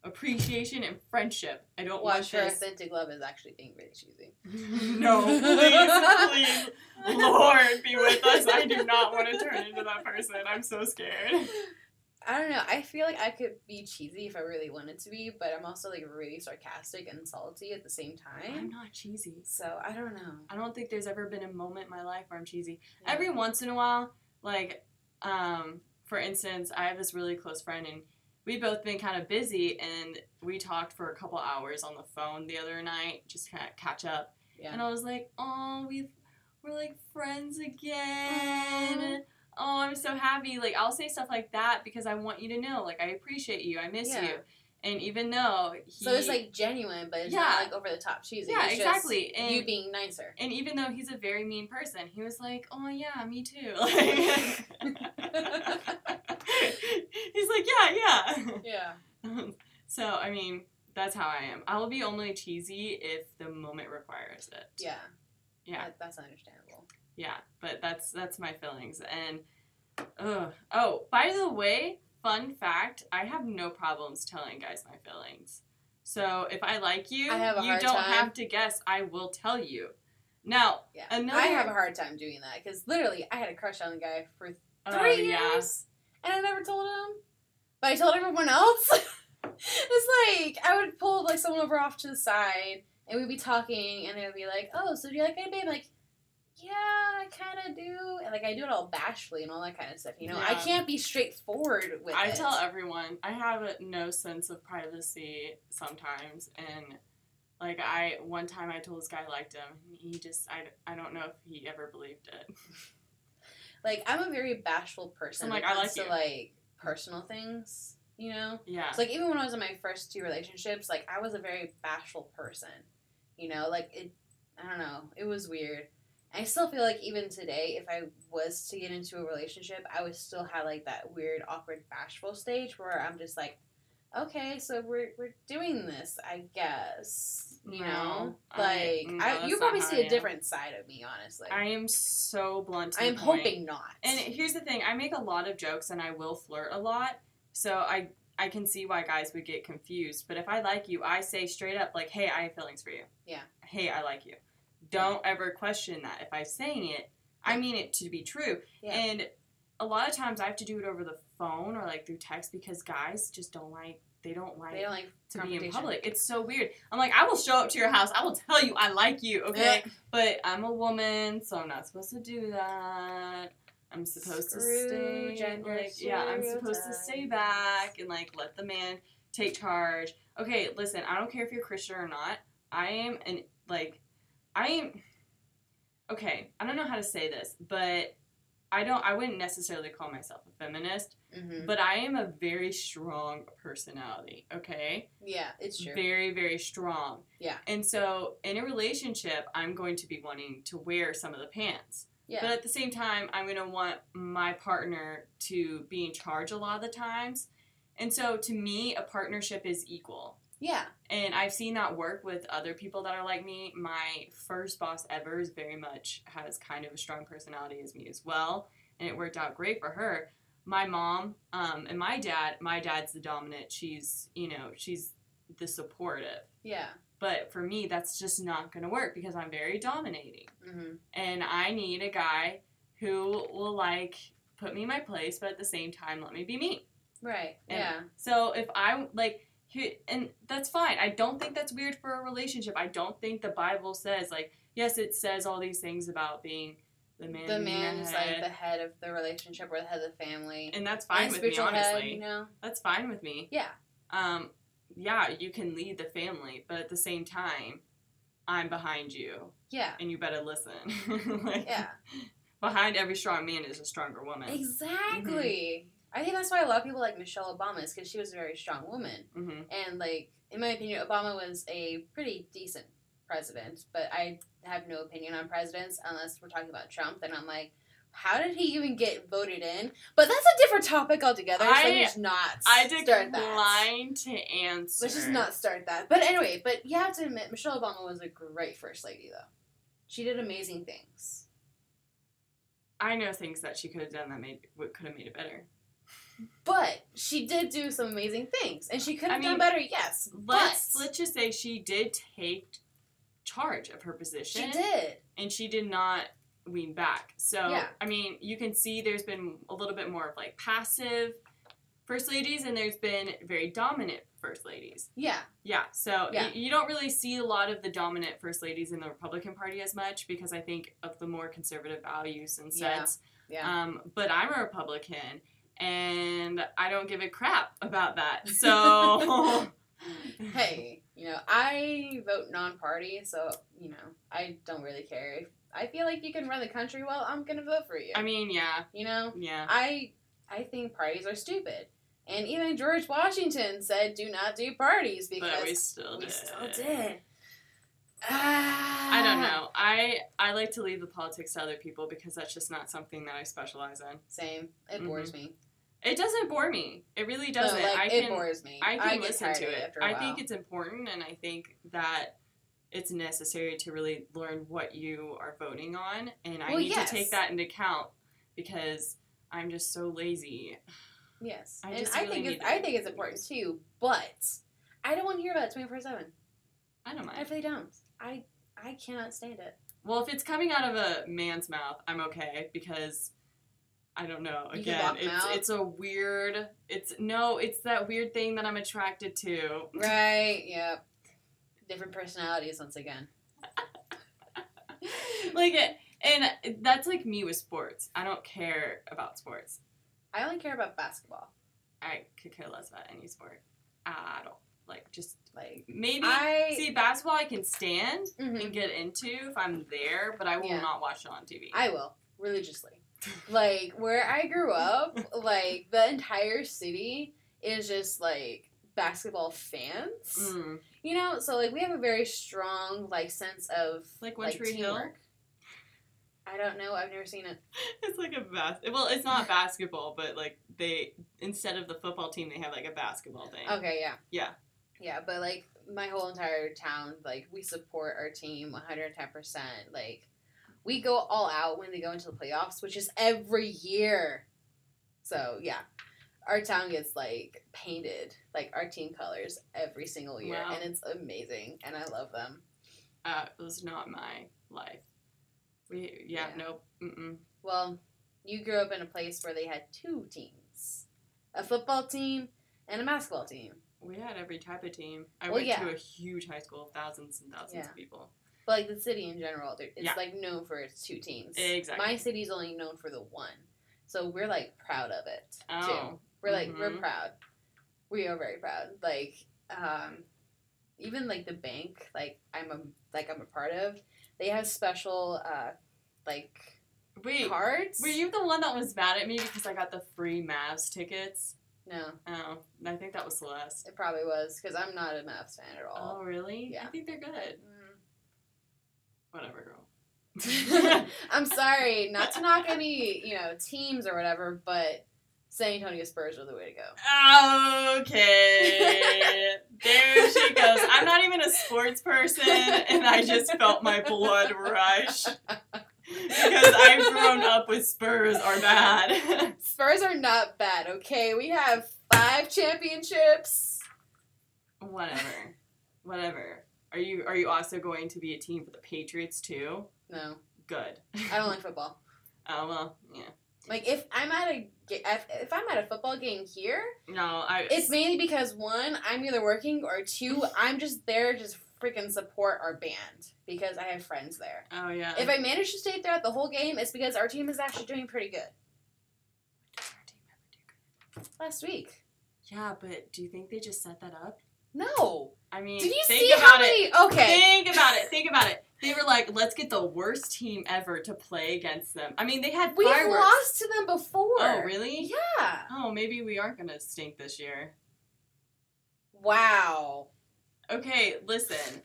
appreciation, and friendship. I don't want her this. authentic love is actually being really cheesy. no, please, please, Lord, be with us. I do not want to turn into that person. I'm so scared. I don't know. I feel like I could be cheesy if I really wanted to be, but I'm also like really sarcastic and salty at the same time. I'm not cheesy. So I don't know. I don't think there's ever been a moment in my life where I'm cheesy. Yeah. Every once in a while, like, um, for instance, I have this really close friend, and we've both been kind of busy, and we talked for a couple hours on the phone the other night, just kind of catch up. Yeah. And I was like, oh, we've we're like friends again. Oh, I'm so happy. Like I'll say stuff like that because I want you to know, like I appreciate you, I miss Yeah. you. And even though he, So it's like genuine, but it's Yeah. not like over the top cheesy. Yeah, It's just exactly. And- you being nicer. and even though he's a very mean person, he was like, "Oh yeah, me too." he's like, "Yeah, yeah." yeah. so I mean, that's how I am. I will be only cheesy if the moment requires it. Yeah. Yeah. That, that's understandable. Yeah, but that's that's my feelings. And ugh. oh, by the way, fun fact: I have no problems telling guys my feelings. So if I like you, I you don't time. have to guess. I will tell you. Now, Yeah. Another- I have a hard time doing that because literally I had a crush on the guy for uh, three yeah. years and I never told him. But I told everyone else. it's like I would pull like someone over off to the side and we'd be talking and they'd be like, "Oh, so do you like anybody?" I'm like, "Yeah, I kind of do." And like I do it all bashfully and all that kind of stuff. You know, I can't be straightforward with I it. tell everyone I have no sense of privacy sometimes, and Like I one time I told this guy I liked him, and he just I, I don't know if he ever believed it. Like I'm a very bashful person. I'm like, I comes like to like personal things, you know. Yeah. So like even when I was in my first two relationships, like I was a very bashful person. You know, like it I don't know, it was weird. I still feel like even today, if I was to get into a relationship, I would still have like that weird, awkward, bashful stage where I'm just like, okay, so we're we're doing this, I guess. You No, know, I- like no, I, you probably see a different side of me, honestly. I am so blunt. I am hoping not. And here's the thing: I make a lot of jokes, and I will flirt a lot. So I I can see why guys would get confused. But if I like you, I say straight up, like, "Hey, I have feelings for you." Yeah. Hey, I like you. Don't ever question that. If I'm saying it, I mean it to be true. Yeah. And a lot of times I have to do it over the phone or like through text because guys just don't like. They don't like they don't like to be in public. It's so weird. I'm like, I will show up to your house. I will tell you I like you, okay? But I'm a woman, so I'm not supposed to do that. I'm supposed Screw to stay gender like yeah, I'm supposed to stay back and like let the man take charge. Okay, listen, I don't care if you're Christian or not. I am an like I okay, I don't know how to say this, but I don't I wouldn't necessarily call myself a feminist, Mhm. but I am a very strong personality, okay? Yeah, it's true. very very strong Yeah. and so in a relationship i'm going to be wanting to wear some of the pants yeah. but at the same time i'm going to want my partner to be in charge a lot of the times and so to me a partnership is equal yeah. and i've seen that work with other people that are like me my first boss ever is very much has kind of a strong personality as me as well and it worked out great for her my mom um, and my dad my dad's the dominant she's you know she's the supportive Yeah. but for me, that's just not going to work because I'm very dominating. hmm And I need a guy who will, like, put me in my place, but at the same time, let me be me. Right. And yeah. So if I, like, he- and that's fine. I don't think that's weird for a relationship. I don't think the Bible says, like, yes, it says all these things about being the man. The man head, like the head of the relationship or the head of the family. and that's fine and with me, honestly. head, you know? That's fine with me. Yeah. um, yeah, you can lead the family, but at the same time, I'm behind you, Yeah. and you better listen. like, Yeah. Behind every strong man is a stronger woman. Exactly. I think that's why a lot of people like Michelle Obama is because she was a very strong woman. hmm And, like, in my opinion, Obama was a pretty decent president. But I have no opinion on presidents unless we're talking about Trump. Then I'm like, how did he even get voted in? But that's a different topic altogether. so I- let's not I start that. decline to answer. Let's just not start that. But anyway, but you have to admit, Michelle Obama was a great first lady, though. She did amazing things. I know things that she could have done that made could have made it better. But she did do some amazing things, and she could have I done better. Yes, Let's but let's just say she did take charge of her position. she did. and she did not wean back. So Yeah. I mean, you can see there's been a little bit more of like passive first ladies, and there's been very dominant first ladies. Yeah, Yeah, so Yeah. y- you don't really see a lot of the dominant first ladies in the Republican Party as much because I think of the more conservative values and Yeah. sets. yeah. Um, but I'm a Republican, and I don't give a crap about that. So hey, you know, I vote non-party, so you know, I don't really care. If I feel like you can run the country well, I'm gonna vote for you. I mean, yeah, you know, yeah. I I think parties are stupid, and even George Washington said, "Do not do parties," because But we still we did. still did. I don't ah. know. I I like to leave the politics to other people because that's just not something that I specialize in. Same. It bores mm-hmm. me. It doesn't bore me. It really doesn't. No, like, I it can bores me. I can get listen to it. after a I think it's important, and I think that it's necessary to really learn what you are voting on, and I Well, need yes. to take that into account because I'm just so lazy. yes, I and I really think it's I think it's important too. But I don't want to hear about it twenty four seven. I don't mind. I really don't. I I cannot stand it. Well, if it's coming out of a man's mouth, I'm okay because I don't know. Again, it's it's a weird. It's no, it's that weird thing that I'm attracted to. Right. Yep. Different personalities once again. like it, and that's like me with sports. I don't care about sports. I only care about basketball. I could care less about any sport at all. Like just Like maybe I see basketball I can stand Mhm. and get into if I'm there, but I will Yeah. not watch it on TV. I will religiously. Like where I grew up, like the entire city is just like basketball fans. Mm. You know, so like we have a very strong like sense of Like One Tree Hill? teamwork. I don't know. I've never seen it. It's like a bas. Well, it's not basketball, but like they instead of the football team, they have like a basketball thing. Okay, yeah. Yeah. Yeah, but like my whole entire town, like we support our team 110%. Like we go all out when they go into the playoffs, which is every year. So, yeah. Our town gets like painted like our team colors every single year Wow. and it's amazing and I love them. Uh, it was not my life. We yeah, Yeah. nope. Mm-mm. Well, you grew up in a place where they had two teams. A football team and a basketball team. We had every type of team. I Well, went yeah. to a huge high school, thousands and thousands Yeah. of people. But like the city in general, it's Yeah. like known for its two teams. Exactly. My city's only known for the one, so we're like proud of it Oh. too. We're like we're Mhm. proud. We are very proud. Like um, even like the bank, like I'm a like I'm a part of. They have special uh, like Wait, cards. were you the one that was mad at me because I got the free Mavs tickets? No, Oh, I think that was Celeste. it probably was because I'm not a Mavs fan at all. Oh, really? Yeah. I think they're good. Mm. Whatever, girl. I'm sorry, not to knock any, you know, teams or whatever, but San Antonio Spurs are the way to go. Okay. there she goes. I'm not even a sports person, and I just felt my blood rush. Because I've grown up with Spurs are bad. Spurs are not bad, okay? We have five championships. Whatever. Whatever. Are you are you also going to be a team for the Patriots too? No, Good. I don't like football. Oh well, yeah. Like if I'm at a if, I'm at a football game here, No, I it's mainly because one, I'm either working or two, I'm just there to just freaking support our band because I have friends there. Oh yeah. If I manage to stay throughout the whole game, it's because our team is actually doing pretty good. Last week. Yeah, but do you think they just set that up? No. I mean, Did you think see about how it. many? Okay. Think about it. Think about it. They were like, let's get the worst team ever to play against them. I mean, they had We've fireworks. lost to them before. Oh, really? Yeah. Oh, maybe we aren't gonna stink this year. Wow. Okay, listen.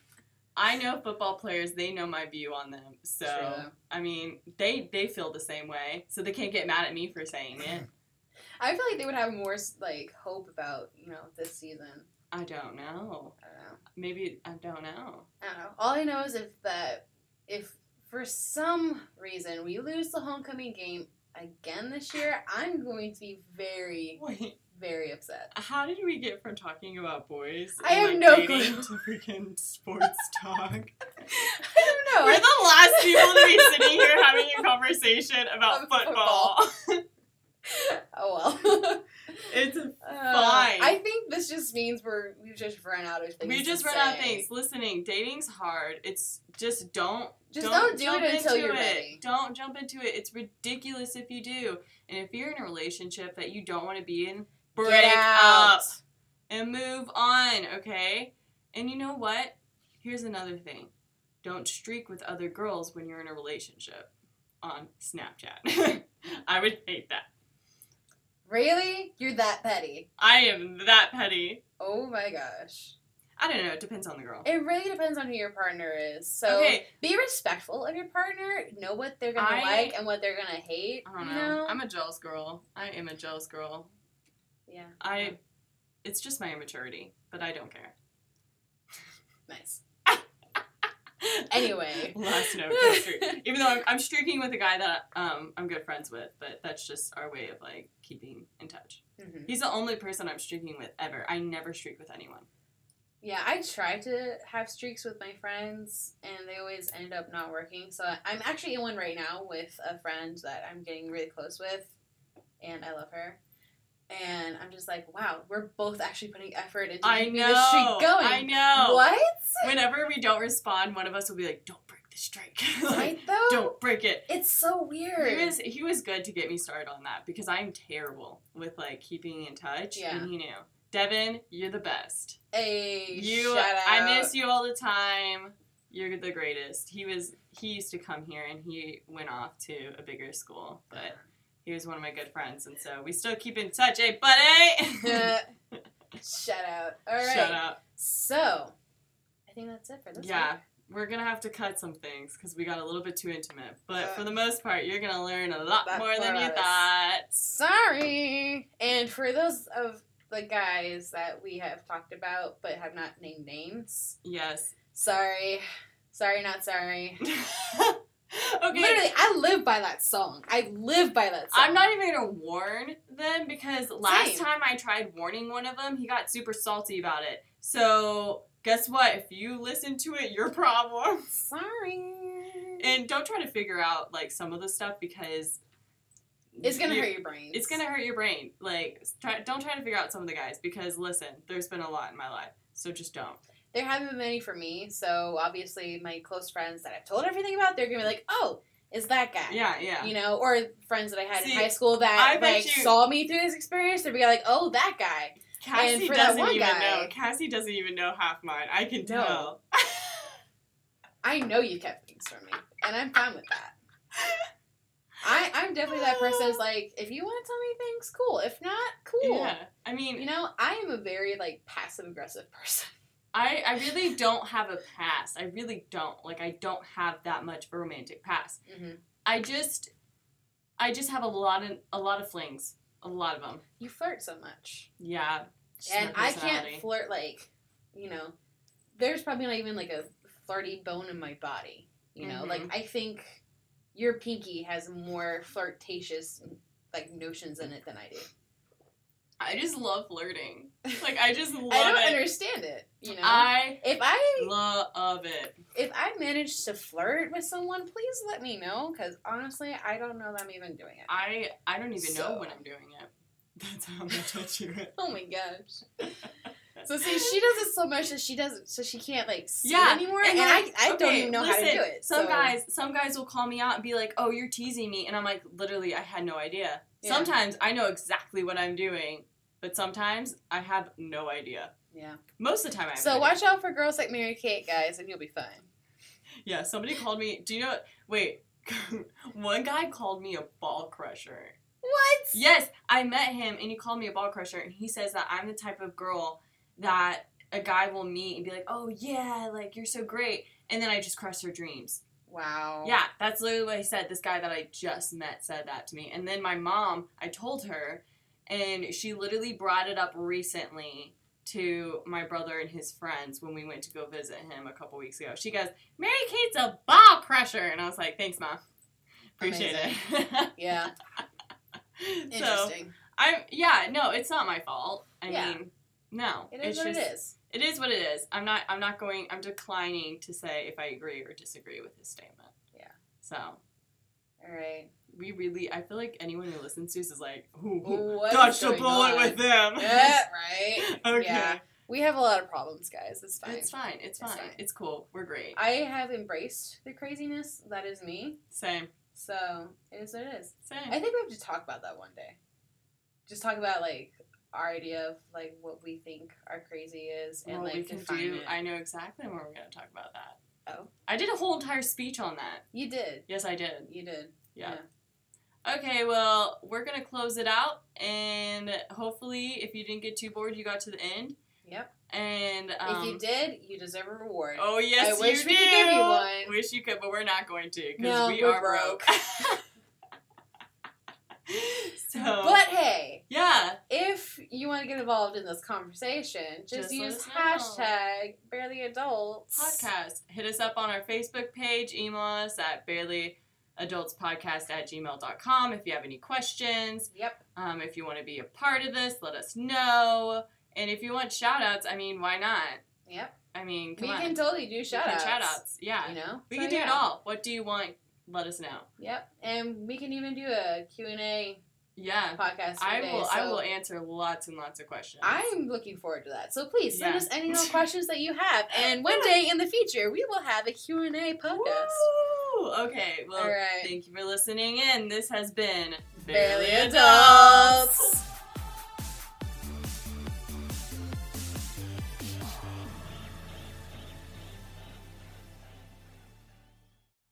I know football players, they know my view on them. So True. I mean, they they feel the same way. So they can't get mad at me for saying it. I feel like they would have more like hope about you know this season. I don't know. I don't know. Maybe I don't know. I don't know. All I know is if that if for some reason we lose the homecoming game again this year, I'm going to be very Wait, very upset. how did we get from talking about boys I and, have like, no clue. to freaking sports talk? I don't know. We're the last people to be sitting here having a conversation about About football. oh well. it's Uh, Fine. I think this just means we're we've just run out of things. we just run out of things. Listening, dating's hard. It's just don't Just don't, do jump it until into you're it. ready. Don't jump into it. It's ridiculous if you do. And if you're in a relationship that you don't want to be in, break up and move on, okay? And you know what? Here's another thing. Don't streak with other girls when you're in a relationship on Snapchat. I would hate that. Really? You're that petty? I am that petty. Oh my gosh. I don't know. It depends on the girl. It really depends on who your partner is. So okay, be respectful of your partner. Know what they're gonna I- like and what they're gonna hate. I don't you know. I'm a jealous girl. I am a jealous girl. yeah. I. It's just my immaturity, but I don't care. Nice. Anyway. Last note. Even though I'm, I'm streaking with a guy that um, I'm good friends with, but that's just our way of like keeping in touch. Mhm. He's the only person I'm streaking with ever. I never streak with anyone. Yeah, I try to have streaks with my friends, and they always end up not working. So I'm actually in one right now with a friend that I'm getting really close with, and I love her. And I'm just like, wow, we're both actually putting effort into I keeping know. this streak going. I know. What? Whenever we don't respond, one of us will be like, "Don't break the streak. like, Right though. don't break it." It's so weird. He was he was good to get me started on that because I'm terrible with like keeping in touch, Yeah. and he knew Devin, you're the best. A You, shout out. I miss you all the time. You're the greatest. He was. He used to come here, and he went off to a bigger school, but he was one of my good friends, and so we still keep in touch, eh, buddy? shout out. All right. Shut up. So, I think that's it for this Yeah, week. We're gonna have to cut some things because we got a little bit too intimate. But Uh, for the most part, you're gonna learn a lot lot more than you thought. Sorry. And for those of the guys that we have talked about but have not named names, Yes. sorry. Sorry, not sorry. okay. Literally, I live by that song. I live by that song. I'm not even gonna warn them because last Same. time I tried warning one of them, he got super salty about it. So guess what? If you listen to it, your problem. Sorry. And don't try to figure out like some of the stuff because it's gonna hurt your brain. It's gonna hurt your brain. Like, try, don't try to figure out some of the guys because listen, there's been a lot in my life, so just don't. There haven't been many for me, so obviously my close friends that I've told everything about, they're gonna be like, "Oh, is that guy?" Yeah, yeah. You know, or friends that I had See, in high school that I like you- saw me through this experience, they'd be like, "Oh, that guy." Kassie doesn't even guy- know. Kassie doesn't even know half mine. I can No. tell. I know you kept things from me, and I'm fine with that. I I'm definitely that person who's like, if you want to tell me things, cool. If not, cool. Yeah. I mean, You know, I am a very like passive aggressive person. I, I really don't have a past. I really don't. Like I don't have that much of a romantic past. Mm-hmm. I just I just have a lot of a lot of flings. A lot of them. You flirt so much, Yeah. and I can't flirt like, you know, there's probably not even like a flirty bone in my body. You know, Mhm. like I think your pinky has more flirtatious like notions in it than I do. I just love flirting. Like I just love I don't it. understand it. You know, I if I love it. if I manage to flirt with someone, please let me know. Because honestly, I don't know that I'm even doing it. I I don't even know when I'm doing it. That's how much I do it. Oh my gosh. So see, she does it so much that she doesn't, so she can't like see Yeah, anymore, and and, I, I don't even know listen, how to do it. Some so- guys, some guys will call me out and be like, "Oh, you're teasing me," and I'm like, "Literally, I had no idea." Yeah. Sometimes I know exactly what I'm doing, but sometimes I have no idea. Yeah. Most of the time, I have So watch out for girls like Mary Kate, guys, and you'll be fine. Yeah, somebody called me. Do you know? Wait, one guy called me a ball crusher. What? Yes, I met him and he called me a ball crusher and he says that I'm the type of girl that a guy will meet and be like, "Oh yeah, like you're so great." And then I just crush their dreams. Wow. Yeah, that's literally what he said. This guy that I just met said that to me. And then my mom, I told her and she literally brought it up recently to my brother and his friends when we went to go visit him a couple weeks ago. She goes, "Mary Kate's a ball crusher." And I was like, "Thanks, mom." Appreciate it. Yeah. so, Interesting. I yeah, no, it's not my fault. I Yeah. mean, no, it is it's what just it is. It is what it is. I'm not I'm not going I'm declining to say if I agree or disagree with his statement. Yeah. So All right. we really I feel like anyone who listens to us is like, ooh, ooh, What dodged a bullet on? with them. Yeah, right. okay. Yeah. We have a lot of problems, guys. It's fine. It's fine. It's It's fine. fine. It's cool. We're great. I have embraced the craziness. That is me. Same. So it is what it is. Same. I think we have to talk about that one day. Just talk about like our idea of like what we think our crazy is and well, like we can define do. it. I know exactly when we're gonna talk about that. Oh. I did a whole entire speech on that. You did. Yes, I did. You did. Yeah. Okay, well, we're gonna close it out, and hopefully, if you didn't get too bored, you got to the end. Yep. And um, if you did, you deserve a reward. oh yes, I wish you we do. could give you one. Wish you could, but we're not going to because No, we are broke. so, But hey, yeah, if you want to get involved in this conversation, just, Just use hashtag barely adults podcast. Hit us up on our Facebook page. Email us at barelyadultspodcast at gmail.com if you have any questions. Yep. Um, if you want to be a part of this, let us know. And if you want shout outs, I mean, why not? Yep. I mean, come we on. can totally do shout outs. shout outs. Yeah. You know? We So, can do it all. What do you want? Let us know. Yep. And we can even do a Q&A Yeah. podcast I will I will answer lots and lots of questions. I'm looking forward to that. So please send Yeah. us any more questions that you have. And one day in the future, we will have a Q&A podcast. Woo! Okay. Well, All right. thank you for listening in. This has been Barely Adults.